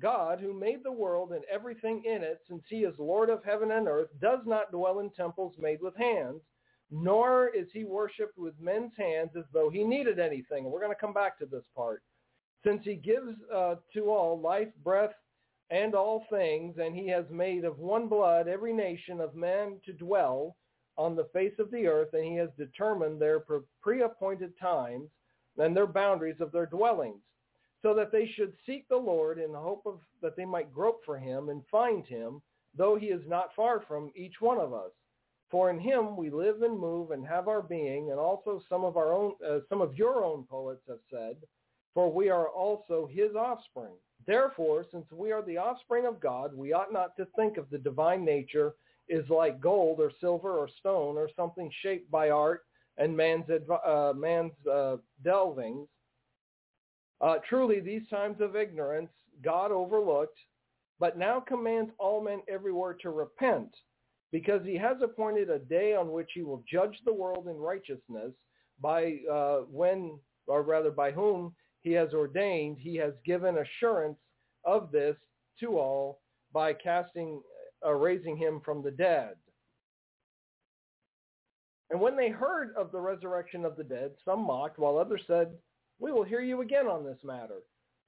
God, who made the world and everything in it, since he is Lord of heaven and earth, does not dwell in temples made with hands, nor is he worshipped with men's hands as though he needed anything. We're going to come back to this part. Since he gives uh, to all life, breath, and all things, and he has made of one blood every nation of men to dwell on the face of the earth, and he has determined their pre-appointed times and their boundaries of their dwellings, so that they should seek the Lord in the hope of that they might grope for him and find him, though he is not far from each one of us. For in him we live and move and have our being, and also some of our own, uh, some of your own poets have said, for we are also his offspring. Therefore, since we are the offspring of God, we ought not to think of the divine nature as like gold or silver or stone or something shaped by art and man's, uh, man's uh, delvings. Uh, truly, these times of ignorance God overlooked, but now commands all men everywhere to repent, because he has appointed a day on which he will judge the world in righteousness by uh, when, or rather by whom he has ordained, he has given assurance of this to all by casting, uh, raising him from the dead. And when they heard of the resurrection of the dead, some mocked, while others said, we will hear you again on this matter.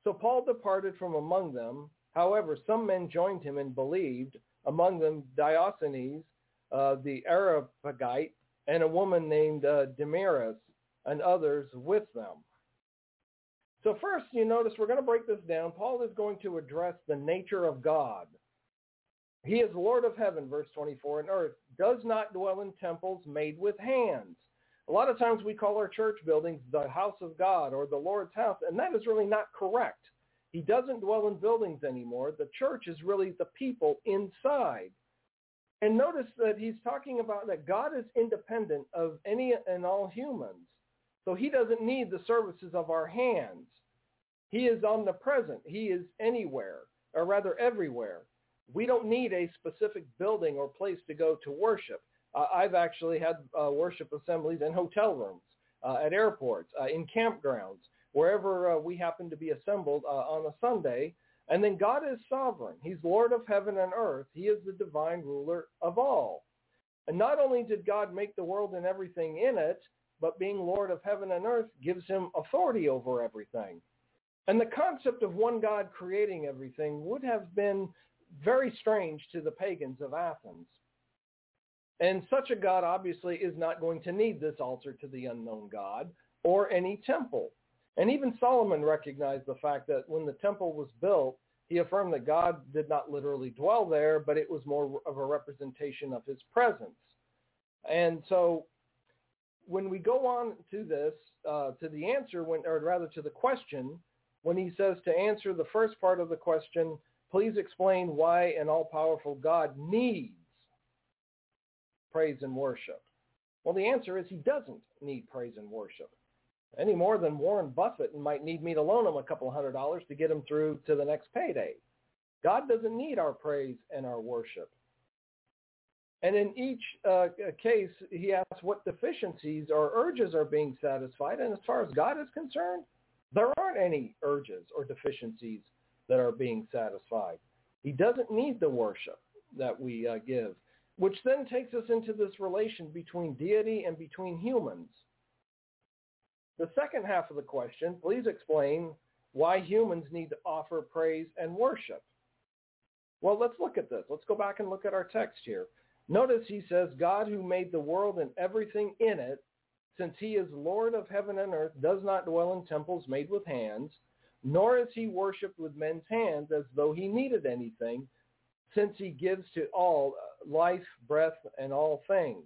So Paul departed from among them. However, some men joined him and believed, among them Diogenes, uh, the Areopagite, and a woman named uh, Damaris, and others with them. So first, you notice we're going to break this down. Paul is going to address the nature of God. He is Lord of heaven, verse 24, and earth, does not dwell in temples made with hands. A lot of times we call our church buildings the house of God or the Lord's house, and that is really not correct. He doesn't dwell in buildings anymore. The church is really the people inside. And notice that he's talking about that God is independent of any and all humans. So he doesn't need the services of our hands. He is omnipresent. He is anywhere, or rather everywhere. We don't need a specific building or place to go to worship. Uh, I've actually had uh, worship assemblies in hotel rooms, uh, at airports, uh, in campgrounds, wherever uh, we happen to be assembled uh, on a Sunday. And then God is sovereign. He's Lord of heaven and earth. He is the divine ruler of all. And not only did God make the world and everything in it, but being Lord of heaven and earth gives him authority over everything. And the concept of one God creating everything would have been very strange to the pagans of Athens. And such a God obviously is not going to need this altar to the unknown God or any temple. And even Solomon recognized the fact that when the temple was built, he affirmed that God did not literally dwell there, but it was more of a representation of his presence. And so when we go on to this, uh, to the answer, when, or rather to the question, when he says to answer the first part of the question, please explain why an all-powerful God needs praise and worship. Well, the answer is he doesn't need praise and worship any more than Warren Buffett might need me to loan him a couple hundred dollars to get him through to the next payday. God doesn't need our praise and our worship. And in each uh, case, he asks what deficiencies or urges are being satisfied. And as far as God is concerned, there aren't any urges or deficiencies that are being satisfied. He doesn't need the worship that we uh, give, which then takes us into this relation between deity and between humans. The second half of the question, please explain why humans need to offer praise and worship. Well, let's look at this. Let's go back and look at our text here. Notice he says, God who made the world and everything in it, since he is Lord of heaven and earth, does not dwell in temples made with hands, nor is he worshipped with men's hands as though he needed anything, since he gives to all life, breath, and all things.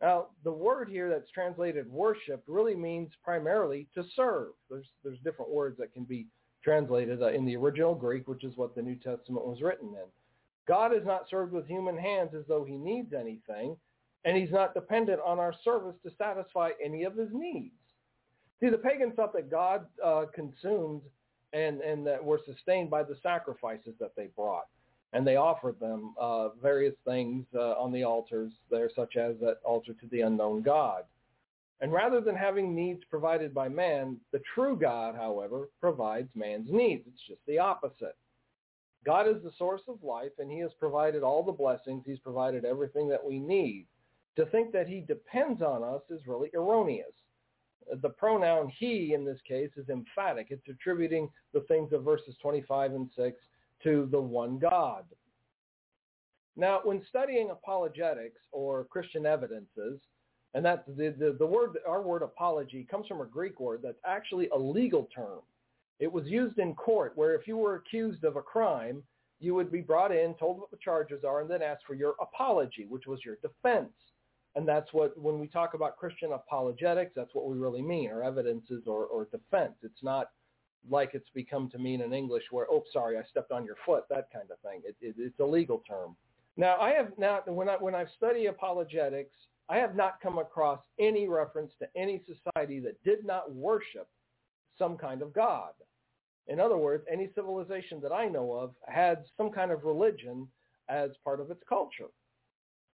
Now, the word here that's translated worship really means primarily to serve. There's, there's different words that can be translated uh, in the original Greek, which is what the New Testament was written in. God is not served with human hands as though he needs anything, and he's not dependent on our service to satisfy any of his needs. See, the pagans thought that God uh, consumed and, and that were sustained by the sacrifices that they brought and they offered them uh, various things uh, on the altars there, such as that altar to the unknown God. And rather than having needs provided by man, the true God, however, provides man's needs. It's just the opposite. God is the source of life, and he has provided all the blessings. He's provided everything that we need. To think that he depends on us is really erroneous. The pronoun he in this case is emphatic. It's attributing the things of verses 25 and 6 to the one God. Now, when studying apologetics or Christian evidences, and that's the, the, the word, our word apology comes from a Greek word that's actually a legal term. It was used in court where if you were accused of a crime, you would be brought in, told what the charges are, and then asked for your apology, which was your defense. And that's what, when we talk about Christian apologetics, that's what we really mean, or evidences or, or defense. It's not like it's become to mean in English where, oh, sorry, I stepped on your foot, that kind of thing. It, it, it's a legal term. Now, I have not, when, I, when I study apologetics, I have not come across any reference to any society that did not worship some kind of God. In other words, any civilization that I know of had some kind of religion as part of its culture.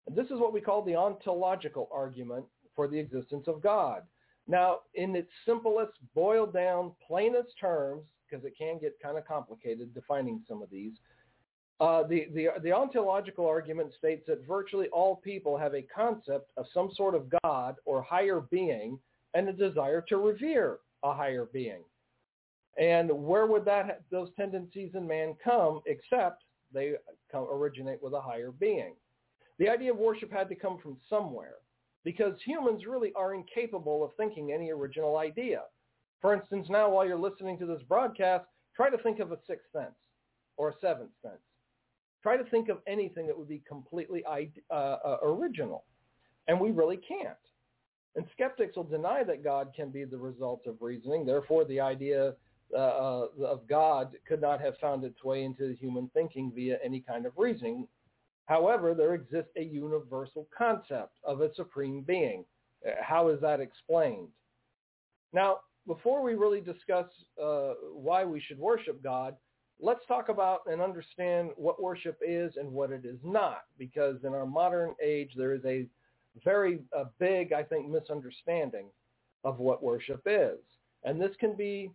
And this is what we call the ontological argument for the existence of God. Now, in its simplest, boiled down, plainest terms, because it can get kind of complicated defining some of these, uh, the, the, the ontological argument states that virtually all people have a concept of some sort of God or higher being and a desire to revere a higher being. And where would that those tendencies in man come except they come, originate with a higher being? The idea of worship had to come from somewhere because humans really are incapable of thinking any original idea. For instance, now while you're listening to this broadcast, try to think of a sixth sense or a seventh sense. Try to think of anything that would be completely uh, uh, original. And we really can't. And skeptics will deny that God can be the result of reasoning. Therefore, the idea uh, uh of God could not have found its way into human thinking via any kind of reasoning. However, there exists a universal concept of a supreme being. Uh, how is that explained? Now, before we really discuss uh, why we should worship God, let's talk about and understand what worship is and what it is not, because in our modern age, there is a very uh, big, I think, misunderstanding of what worship is. And this can be,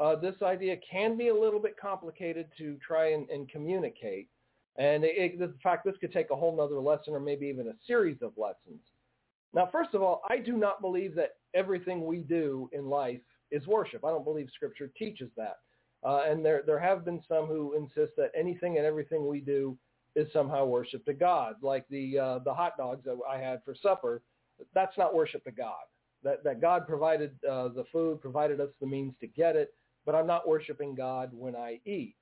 uh, this idea can be a little bit complicated to try and, and communicate. And it, it, in fact, this could take a whole nother lesson or maybe even a series of lessons. Now, first of all, I do not believe that everything we do in life is worship. I don't believe Scripture teaches that. Uh, and there, there have been some who insist that anything and everything we do is somehow worship to God, like the uh, the hot dogs that I had for supper. That's not worship to God. That that God provided uh, the food, provided us the means to get it, but I'm not worshiping God when I eat.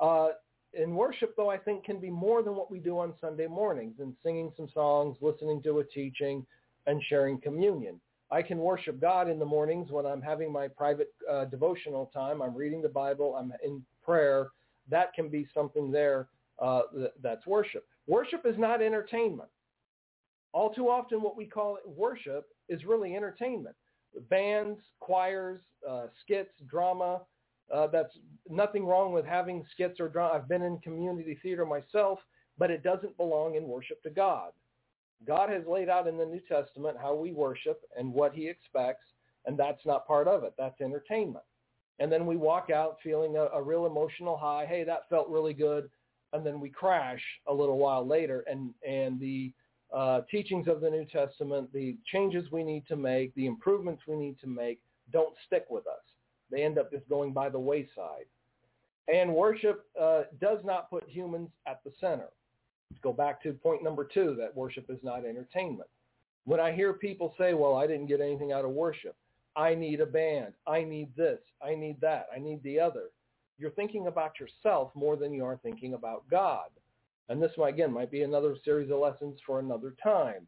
Uh, in worship, though, I think can be more than what we do on Sunday mornings and singing some songs, listening to a teaching, and sharing communion. I can worship God in the mornings when I'm having my private uh, devotional time. I'm reading the Bible. I'm in prayer. That can be something there uh, th- that's worship. Worship is not entertainment. All too often what we call worship is really entertainment. Bands, choirs, uh, skits, drama. Uh, that's nothing wrong with having skits or drama. I've been in community theater myself, but it doesn't belong in worship to God. God has laid out in the New Testament how we worship and what he expects, and that's not part of it. That's entertainment. And then we walk out feeling a, a real emotional high. Hey, that felt really good. And then we crash a little while later, and, and the uh, teachings of the New Testament, the changes we need to make, the improvements we need to make, don't stick with us. They end up just going by the wayside. And worship uh, does not put humans at the center. Let's go back to point number two, that worship is not entertainment. When I hear people say, well, I didn't get anything out of worship. I need a band. I need this. I need that. I need the other. You're thinking about yourself more than you are thinking about God. And this, again, might be another series of lessons for another time.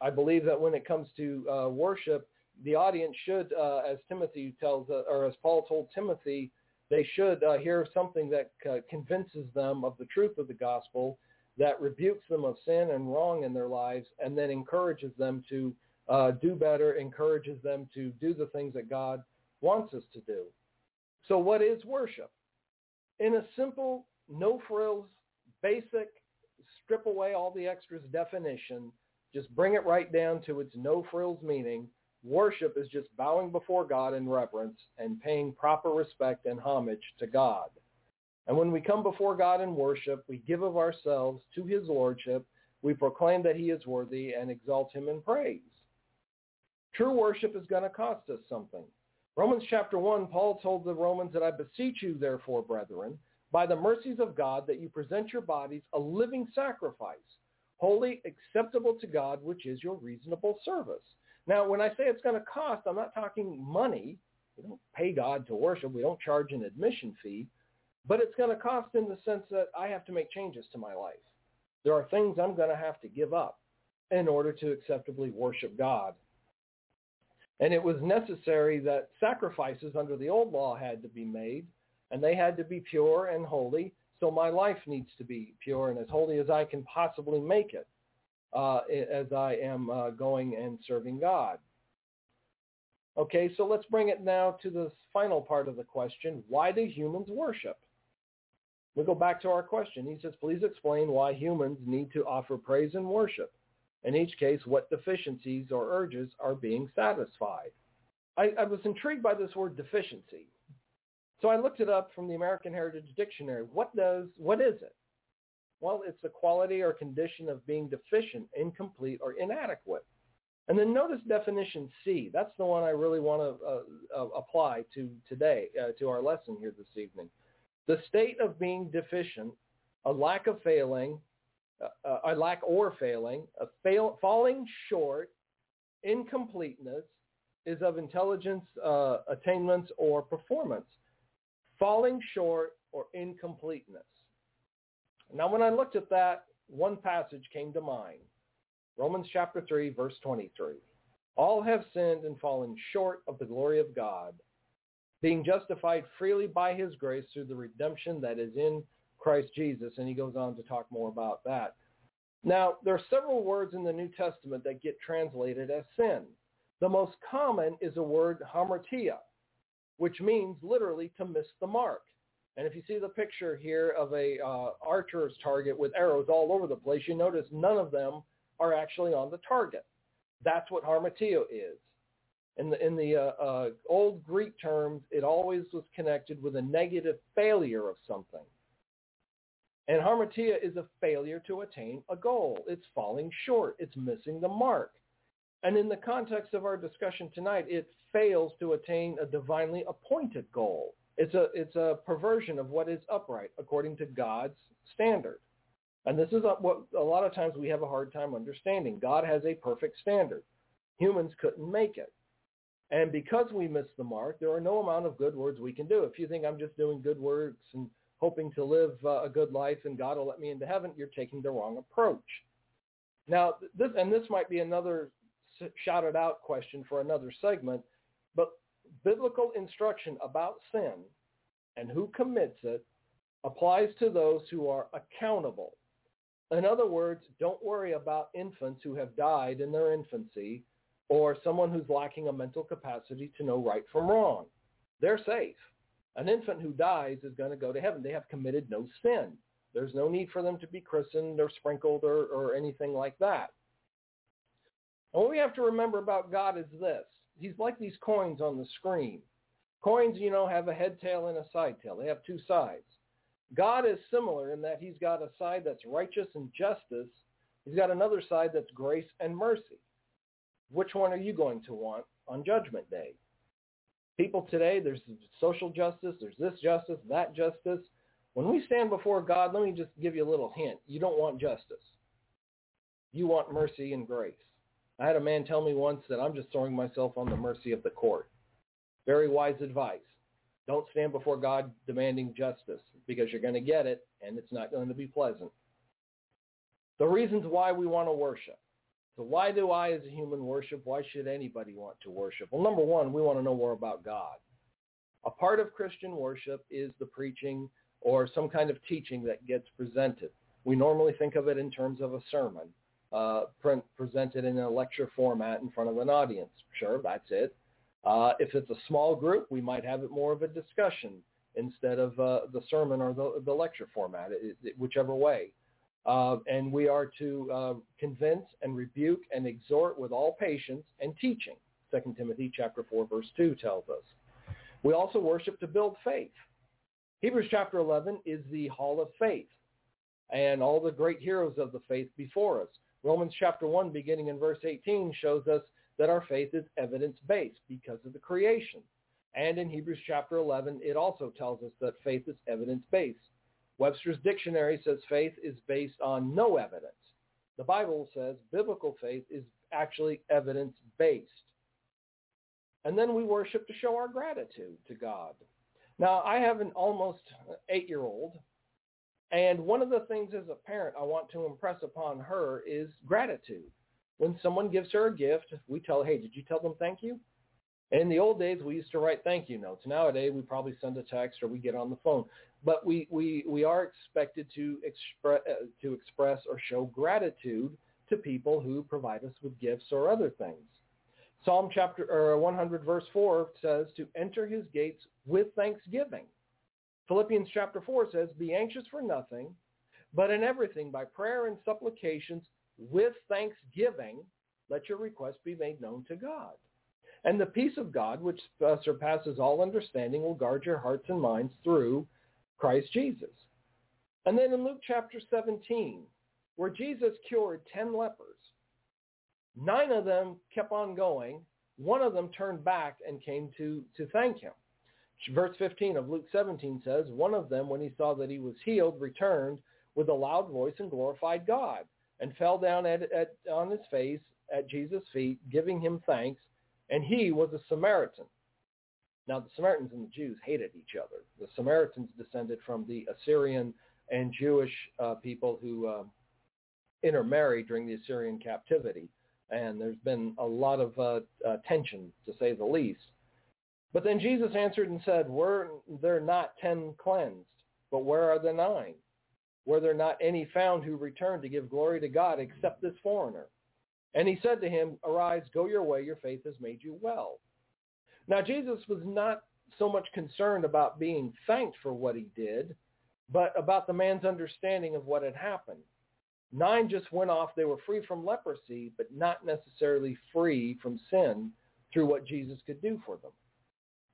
I believe that when it comes to uh, worship, the audience should, uh, as Timothy tells, uh, or as Paul told Timothy, they should uh, hear something that uh, convinces them of the truth of the gospel, that rebukes them of sin and wrong in their lives, and then encourages them to uh, do better, encourages them to do the things that God wants us to do. So what is worship? In a simple, no frills, basic, strip away all the extras definition, just bring it right down to its no frills meaning. Worship is just bowing before God in reverence and paying proper respect and homage to God. And when we come before God in worship, we give of ourselves to his lordship. We proclaim that he is worthy and exalt him in praise. True worship is going to cost us something. Romans chapter 1, Paul told the Romans that I beseech you, therefore, brethren, by the mercies of God, that you present your bodies a living sacrifice, holy, acceptable to God, which is your reasonable service. Now, when I say it's going to cost, I'm not talking money. We don't pay God to worship. We don't charge an admission fee. But it's going to cost in the sense that I have to make changes to my life. There are things I'm going to have to give up in order to acceptably worship God. And it was necessary that sacrifices under the old law had to be made, and they had to be pure and holy. So my life needs to be pure and as holy as I can possibly make it uh, as I am uh, going and serving God. Okay, so let's bring it now to the final part of the question. Why do humans worship? We go back to our question. He says, please explain why humans need to offer praise and worship. In each case, what deficiencies or urges are being satisfied. I, I was intrigued by this word deficiency. So I looked it up from the American Heritage Dictionary. What does, what is it? Well, it's the quality or condition of being deficient, incomplete, or inadequate. And then notice definition C. That's the one I really want to uh, uh, apply to today, uh, to our lesson here this evening. The state of being deficient, a lack of failing, uh, a lack or failing, a fail, falling short, incompleteness is of intelligence, uh, attainments, or performance. Falling short or incompleteness. Now, when I looked at that, one passage came to mind. Romans chapter 3, verse 23. All have sinned and fallen short of the glory of God, being justified freely by his grace through the redemption that is in Christ Jesus. And he goes on to talk more about that. Now, there are several words in the New Testament that get translated as sin. The most common is a word hamartia, which means literally to miss the mark. And if you see the picture here of a uh, archer's target with arrows all over the place, you notice none of them are actually on the target. That's what hamartia is. In the, in the uh, uh, old Greek terms, it always was connected with a negative failure of something. And hamartia is a failure to attain a goal. It's falling short. It's missing the mark. And in the context of our discussion tonight, it fails to attain a divinely appointed goal. It's a it's a perversion of what is upright according to God's standard. And this is what a lot of times we have a hard time understanding. God has a perfect standard. Humans couldn't make it. And because we miss the mark, there are no amount of good words we can do. If you think I'm just doing good works and hoping to live uh, a good life and God will let me into heaven, you're taking the wrong approach. Now, this and this might be another Shout It Out question for another segment, but biblical instruction about sin and who commits it applies to those who are accountable. In other words, don't worry about infants who have died in their infancy or someone who's lacking a mental capacity to know right from wrong. They're safe. An infant who dies is going to go to heaven. They have committed no sin. There's no need for them to be christened or sprinkled or, or anything like that. And what we have to remember about God is this. He's like these coins on the screen. Coins, you know, have a head tail and a side tail. They have two sides. God is similar in that he's got a side that's righteous and justice. He's got another side that's grace and mercy. Which one are you going to want on Judgment Day? People today, there's social justice, there's this justice, that justice. When we stand before God, let me just give you a little hint. You don't want justice. You want mercy and grace. I had a man tell me once that I'm just throwing myself on the mercy of the court. Very wise advice. Don't stand before God demanding justice because you're going to get it and it's not going to be pleasant. The reasons why we want to worship. So why do I as a human worship? Why should anybody want to worship? Well, number one, we want to know more about God. A part of Christian worship is the preaching or some kind of teaching that gets presented. We normally think of it in terms of a sermon, uh, pre- presented in a lecture format in front of an audience. Sure, that's it. Uh, if it's a small group, we might have it more of a discussion instead of uh, the sermon or the, the lecture format, it, it, whichever way. Uh, and we are to uh, convince and rebuke and exhort with all patience and teaching. 2 Timothy chapter 4 verse 2 tells us. We also worship to build faith. Hebrews chapter 11 is the hall of faith and all the great heroes of the faith before us. Romans chapter 1 beginning in verse 18 shows us that our faith is evidence-based because of the creation. And in Hebrews chapter 11, it also tells us that faith is evidence-based. Webster's dictionary says faith is based on no evidence. The Bible says biblical faith is actually evidence-based. And then we worship to show our gratitude to God. Now, I have an almost eight-year-old, and one of the things as a parent I want to impress upon her is gratitude. When someone gives her a gift, we tell hey, did you tell them thank you? In the old days, we used to write thank you notes. Nowadays, we probably send a text or we get on the phone. But we, we, we are expected to, expre- uh, to express or show gratitude to people who provide us with gifts or other things. Psalm chapter or 100 verse 4 says to enter his gates with thanksgiving. Philippians chapter 4 says, be anxious for nothing, but in everything by prayer and supplications with thanksgiving, let your requests be made known to God. And the peace of God, which uh, surpasses all understanding, will guard your hearts and minds through Christ Jesus. And then in Luke chapter 17, where Jesus cured 10 lepers, nine of them kept on going. One of them turned back and came to, to thank him. Verse 15 of Luke 17 says, one of them, when he saw that he was healed, returned with a loud voice and glorified God and fell down at, at, on his face at Jesus' feet, giving him thanks. And he was a Samaritan. Now, the Samaritans and the Jews hated each other. The Samaritans descended from the Assyrian and Jewish uh, people who uh, intermarried during the Assyrian captivity. And there's been a lot of uh, uh, tension, to say the least. But then Jesus answered and said, were there not ten cleansed? But where are the nine? Were there not any found who returned to give glory to God except this foreigner? And he said to him, Arise, go your way, your faith has made you well. Now, Jesus was not so much concerned about being thanked for what he did, but about the man's understanding of what had happened. Nine just went off. They were free from leprosy, but not necessarily free from sin through what Jesus could do for them.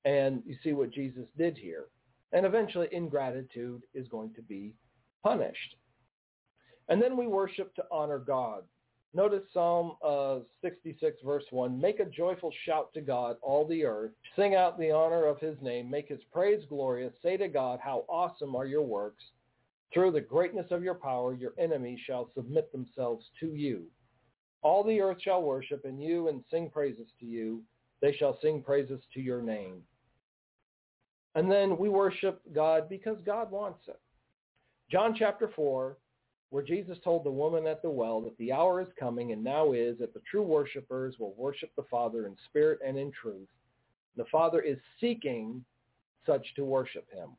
And you see what Jesus did here. And eventually ingratitude is going to be punished. And then we worship to honor God. Notice Psalm uh, 66, verse 1. Make a joyful shout to God, all the earth. Sing out the honor of his name. Make his praise glorious. Say to God, how awesome are your works. Through the greatness of your power, your enemies shall submit themselves to you. All the earth shall worship in you and sing praises to you. They shall sing praises to your name. And then we worship God because God wants it. John chapter 4, where Jesus told the woman at the well that the hour is coming and now is that the true worshipers will worship the Father in spirit and in truth. The Father is seeking such to worship him.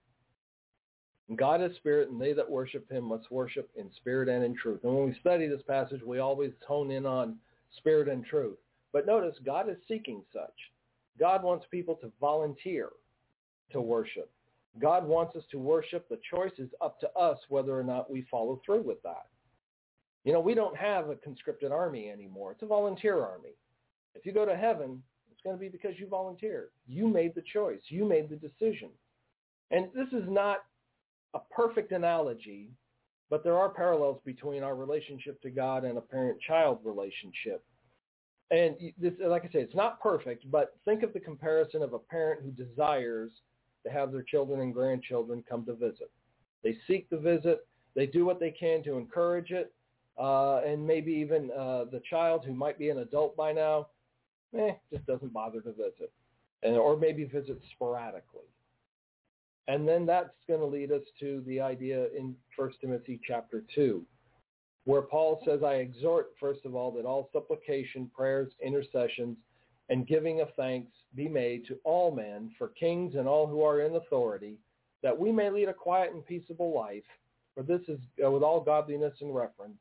God is spirit, and they that worship him must worship in spirit and in truth. And when we study this passage, we always hone in on spirit and truth. But notice, God is seeking such. God wants people to volunteer to worship. God wants us to worship. The choice is up to us whether or not we follow through with that. You know, we don't have a conscripted army anymore. It's a volunteer army. If you go to heaven, it's going to be because you volunteered. You made the choice. You made the decision. And this is not a perfect analogy, but there are parallels between our relationship to God and a parent-child relationship. And this, like I say, it's not perfect, but think of the comparison of a parent who desires to have their children and grandchildren come to visit. They seek the visit. They do what they can to encourage it. Uh, and maybe even uh, the child who might be an adult by now, eh, just doesn't bother to visit. And, or maybe visits sporadically. And then that's going to lead us to the idea in 1 Timothy chapter 2, where Paul says, I exhort, first of all, that all supplication, prayers, intercessions, and giving of thanks be made to all men for kings and all who are in authority, that we may lead a quiet and peaceable life, for this is uh, with all godliness and reverence.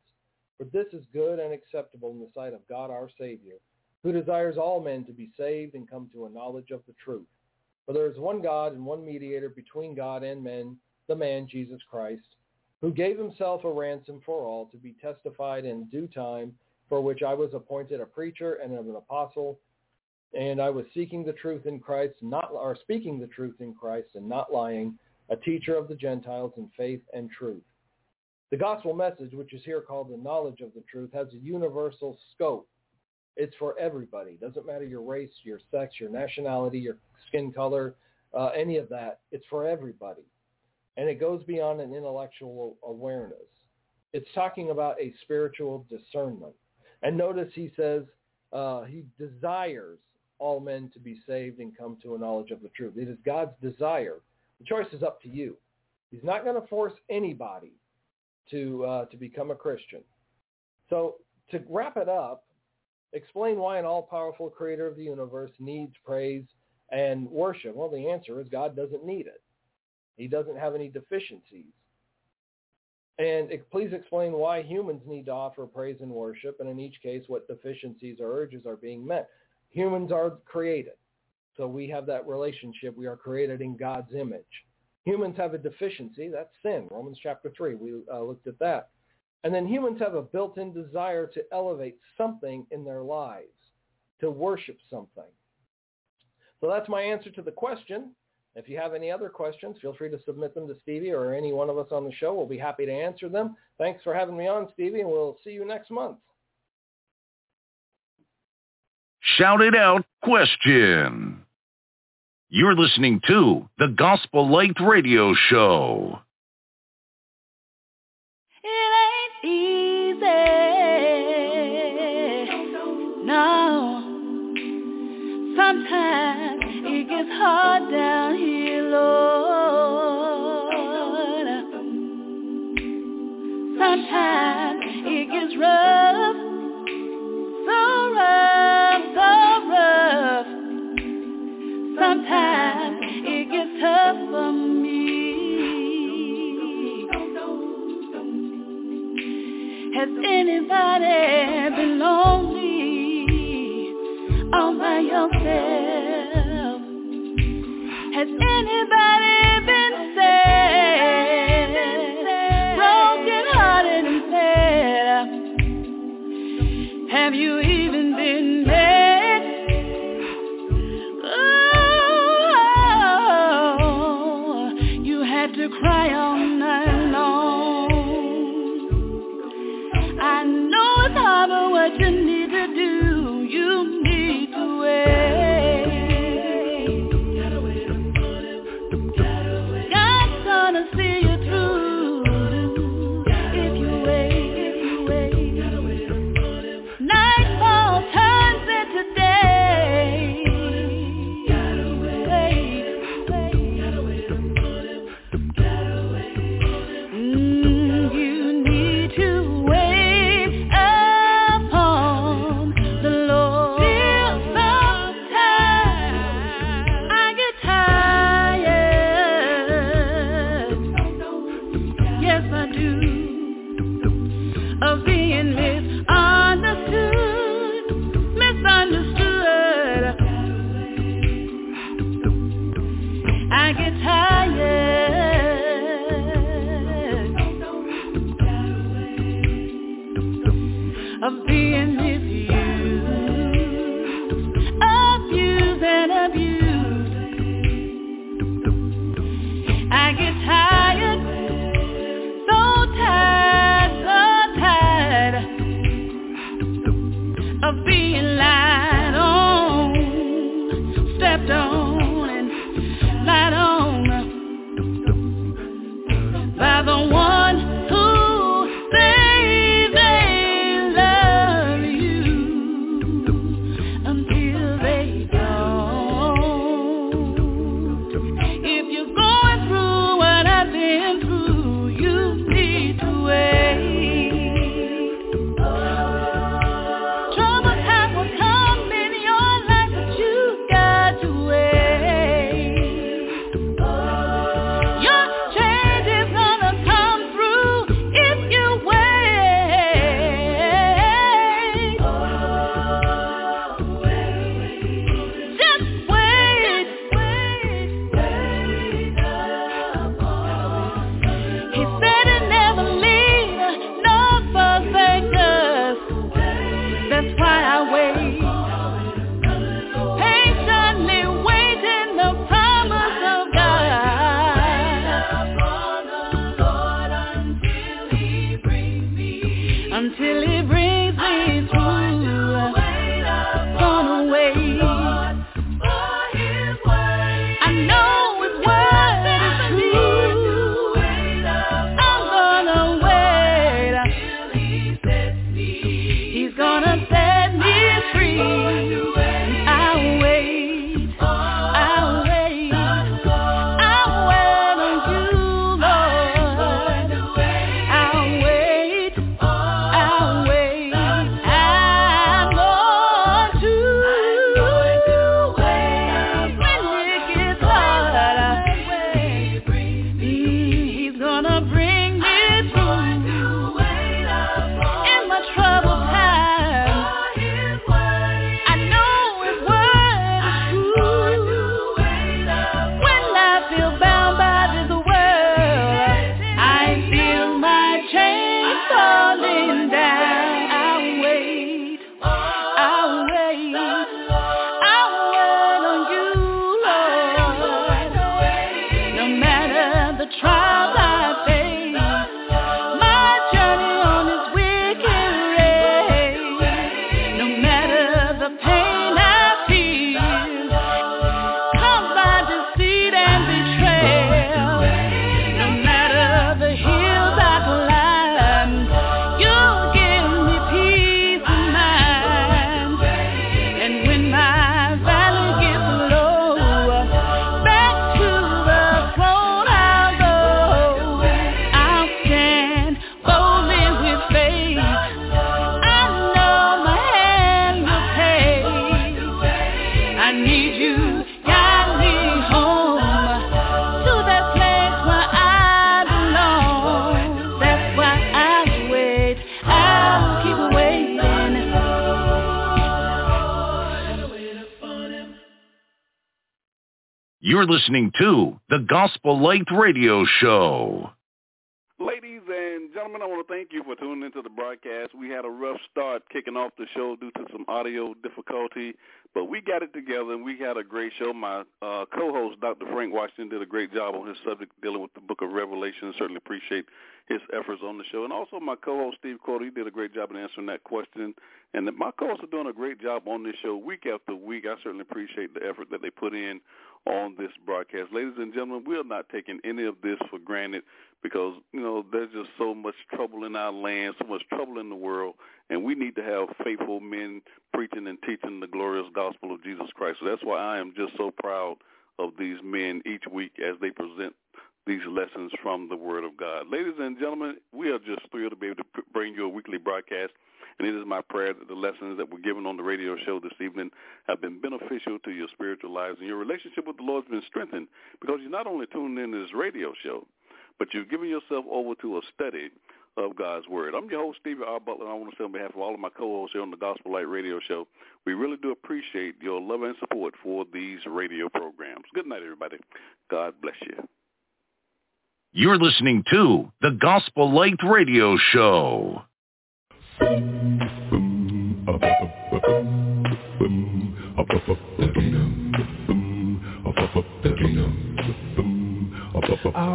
For this is good and acceptable in the sight of God our Savior, who desires all men to be saved and come to a knowledge of the truth. For there is one God and one mediator between God and men, the man Jesus Christ, who gave himself a ransom for all to be testified in due time, for which I was appointed a preacher and an apostle, and I was seeking the truth in Christ, not or speaking the truth in Christ and not lying, a teacher of the Gentiles in faith and truth. The gospel message, which is here called the knowledge of the truth, has a universal scope. It's for everybody. It doesn't matter your race, your sex, your nationality, your skin color, uh, any of that. It's for everybody. And it goes beyond an intellectual awareness. It's talking about a spiritual discernment. And notice he says uh, he desires all men to be saved and come to a knowledge of the truth. It is God's desire. The choice is up to you. He's not going to force anybody to uh, to become a Christian. So to wrap it up, explain why an all-powerful creator of the universe needs praise and worship. Well, the answer is God doesn't need it. He doesn't have any deficiencies. And please explain why humans need to offer praise and worship, and in each case, what deficiencies or urges are being met humans are created. So we have that relationship. We are created in God's image. Humans have a deficiency. That's sin. Romans chapter 3. We uh, looked at that. And then humans have a built-in desire to elevate something in their lives, to worship something. So that's my answer to the question. If you have any other questions, feel free to submit them to Stevie or any one of us on the show. We'll be happy to answer them. Thanks for having me on, Stevie, and we'll see you next month. Shout it out question. You're listening to the Gospel Light Radio Show. It ain't easy. No. Sometimes it gets hard down here, Lord. Sometimes it gets rough. Has anybody been lonely all by yourself? You're listening to the Gospel Light Radio Show. Gentlemen, I want to thank you for tuning into the broadcast. We had a rough start kicking off the show due to some audio difficulty, but we got it together and we had a great show. My uh, co-host, Dr. Frank Washington, did a great job on his subject dealing with the book of Revelation. Certainly appreciate his efforts on the show. And also my co-host, Steve Cordle, he did a great job in answering that question. And my co-hosts are doing a great job on this show week after week. I certainly appreciate the effort that they put in on this broadcast. Ladies and gentlemen, we are not taking any of this for granted because, you know, there's just so much trouble in our land, so much trouble in the world, and we need to have faithful men preaching and teaching the glorious gospel of Jesus Christ. So that's why I am just so proud of these men each week as they present these lessons from the Word of God. Ladies and gentlemen, we are just thrilled to be able to bring you a weekly broadcast. And it is my prayer that the lessons that were given on the radio show this evening have been beneficial to your spiritual lives and your relationship with the Lord has been strengthened because you're not only tuned in to this radio show, but you've given yourself over to a study of God's Word. I'm your host, Stephen R. Butler, and I want to say on behalf of all of my co-hosts here on the Gospel Light Radio Show, we really do appreciate your love and support for these radio programs. Good night, everybody. God bless you. You're listening to the Gospel Light Radio Show. [laughs]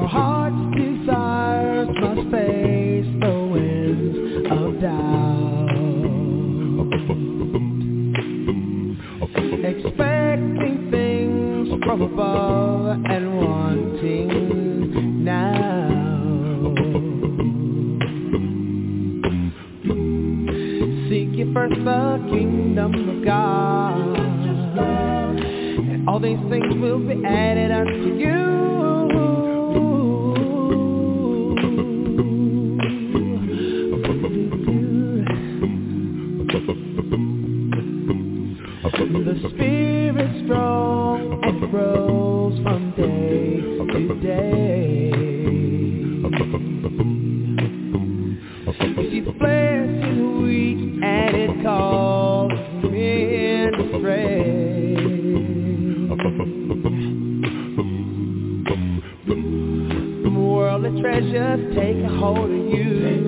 heart's desires must face the winds of doubt. Expecting things from above and wanting now. Seek ye first the kingdom of God. And all these things will be added unto you. Treasures take a hold of you.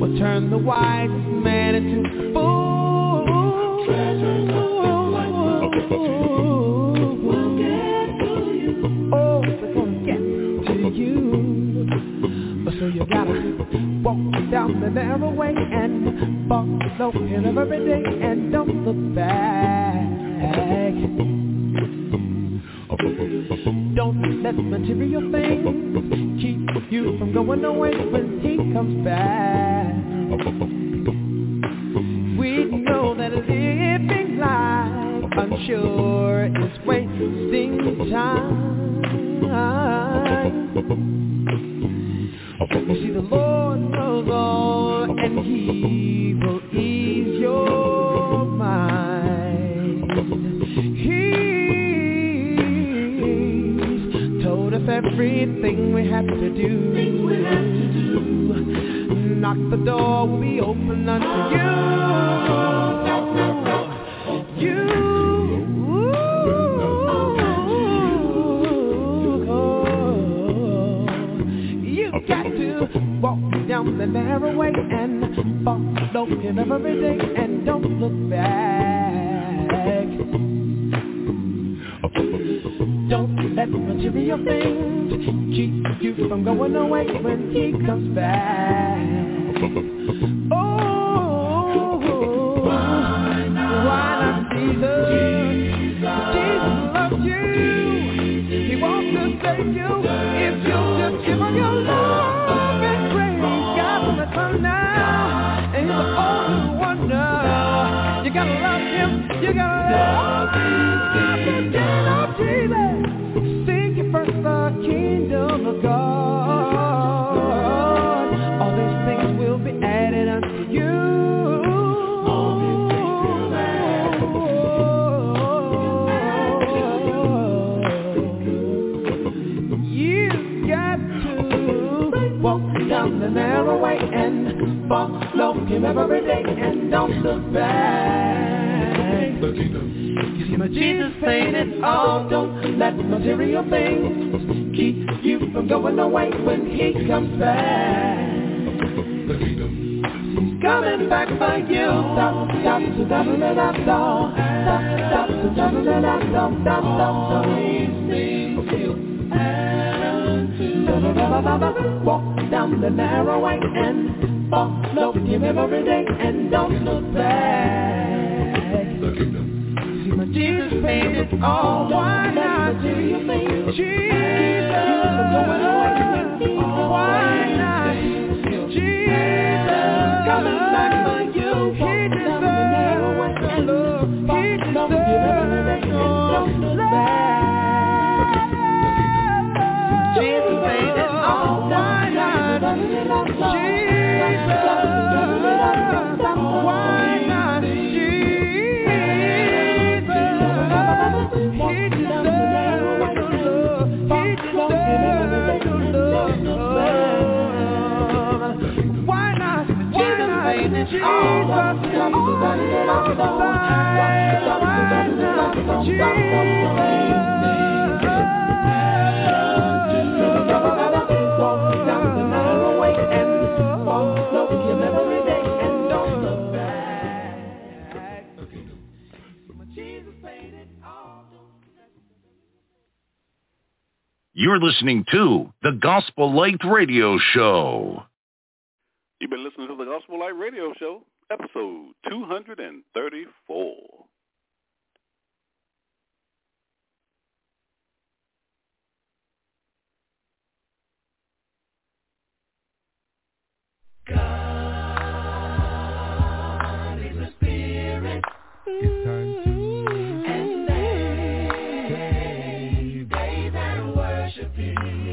We'll turn the wisest man into Oh, get to you. So you gotta walk down the narrow way and follow him every day and don't look back. Don't let material things from going when he comes back. We know that living life unsure is wasting time. You see, the Lord knows all, and He will ease your mind. He's told us everything we have to do. The door the narrow way and follow him every day and don't look back. See my Jesus paid it all. Why not? Jesus, why You're listening to the Gospel Light Radio Show. You've been listening to the Gospel Light Radio Show, episode 234. God is a spirit. It's time to and they, they that worship him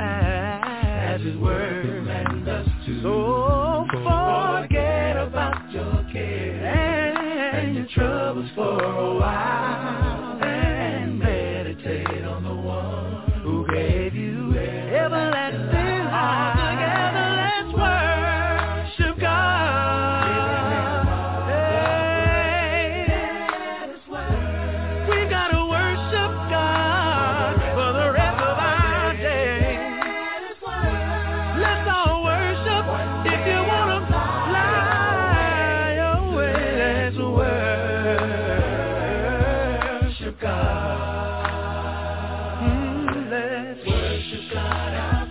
as his us to. So forget about your cares and your troubles for a while. Deixa got sarar.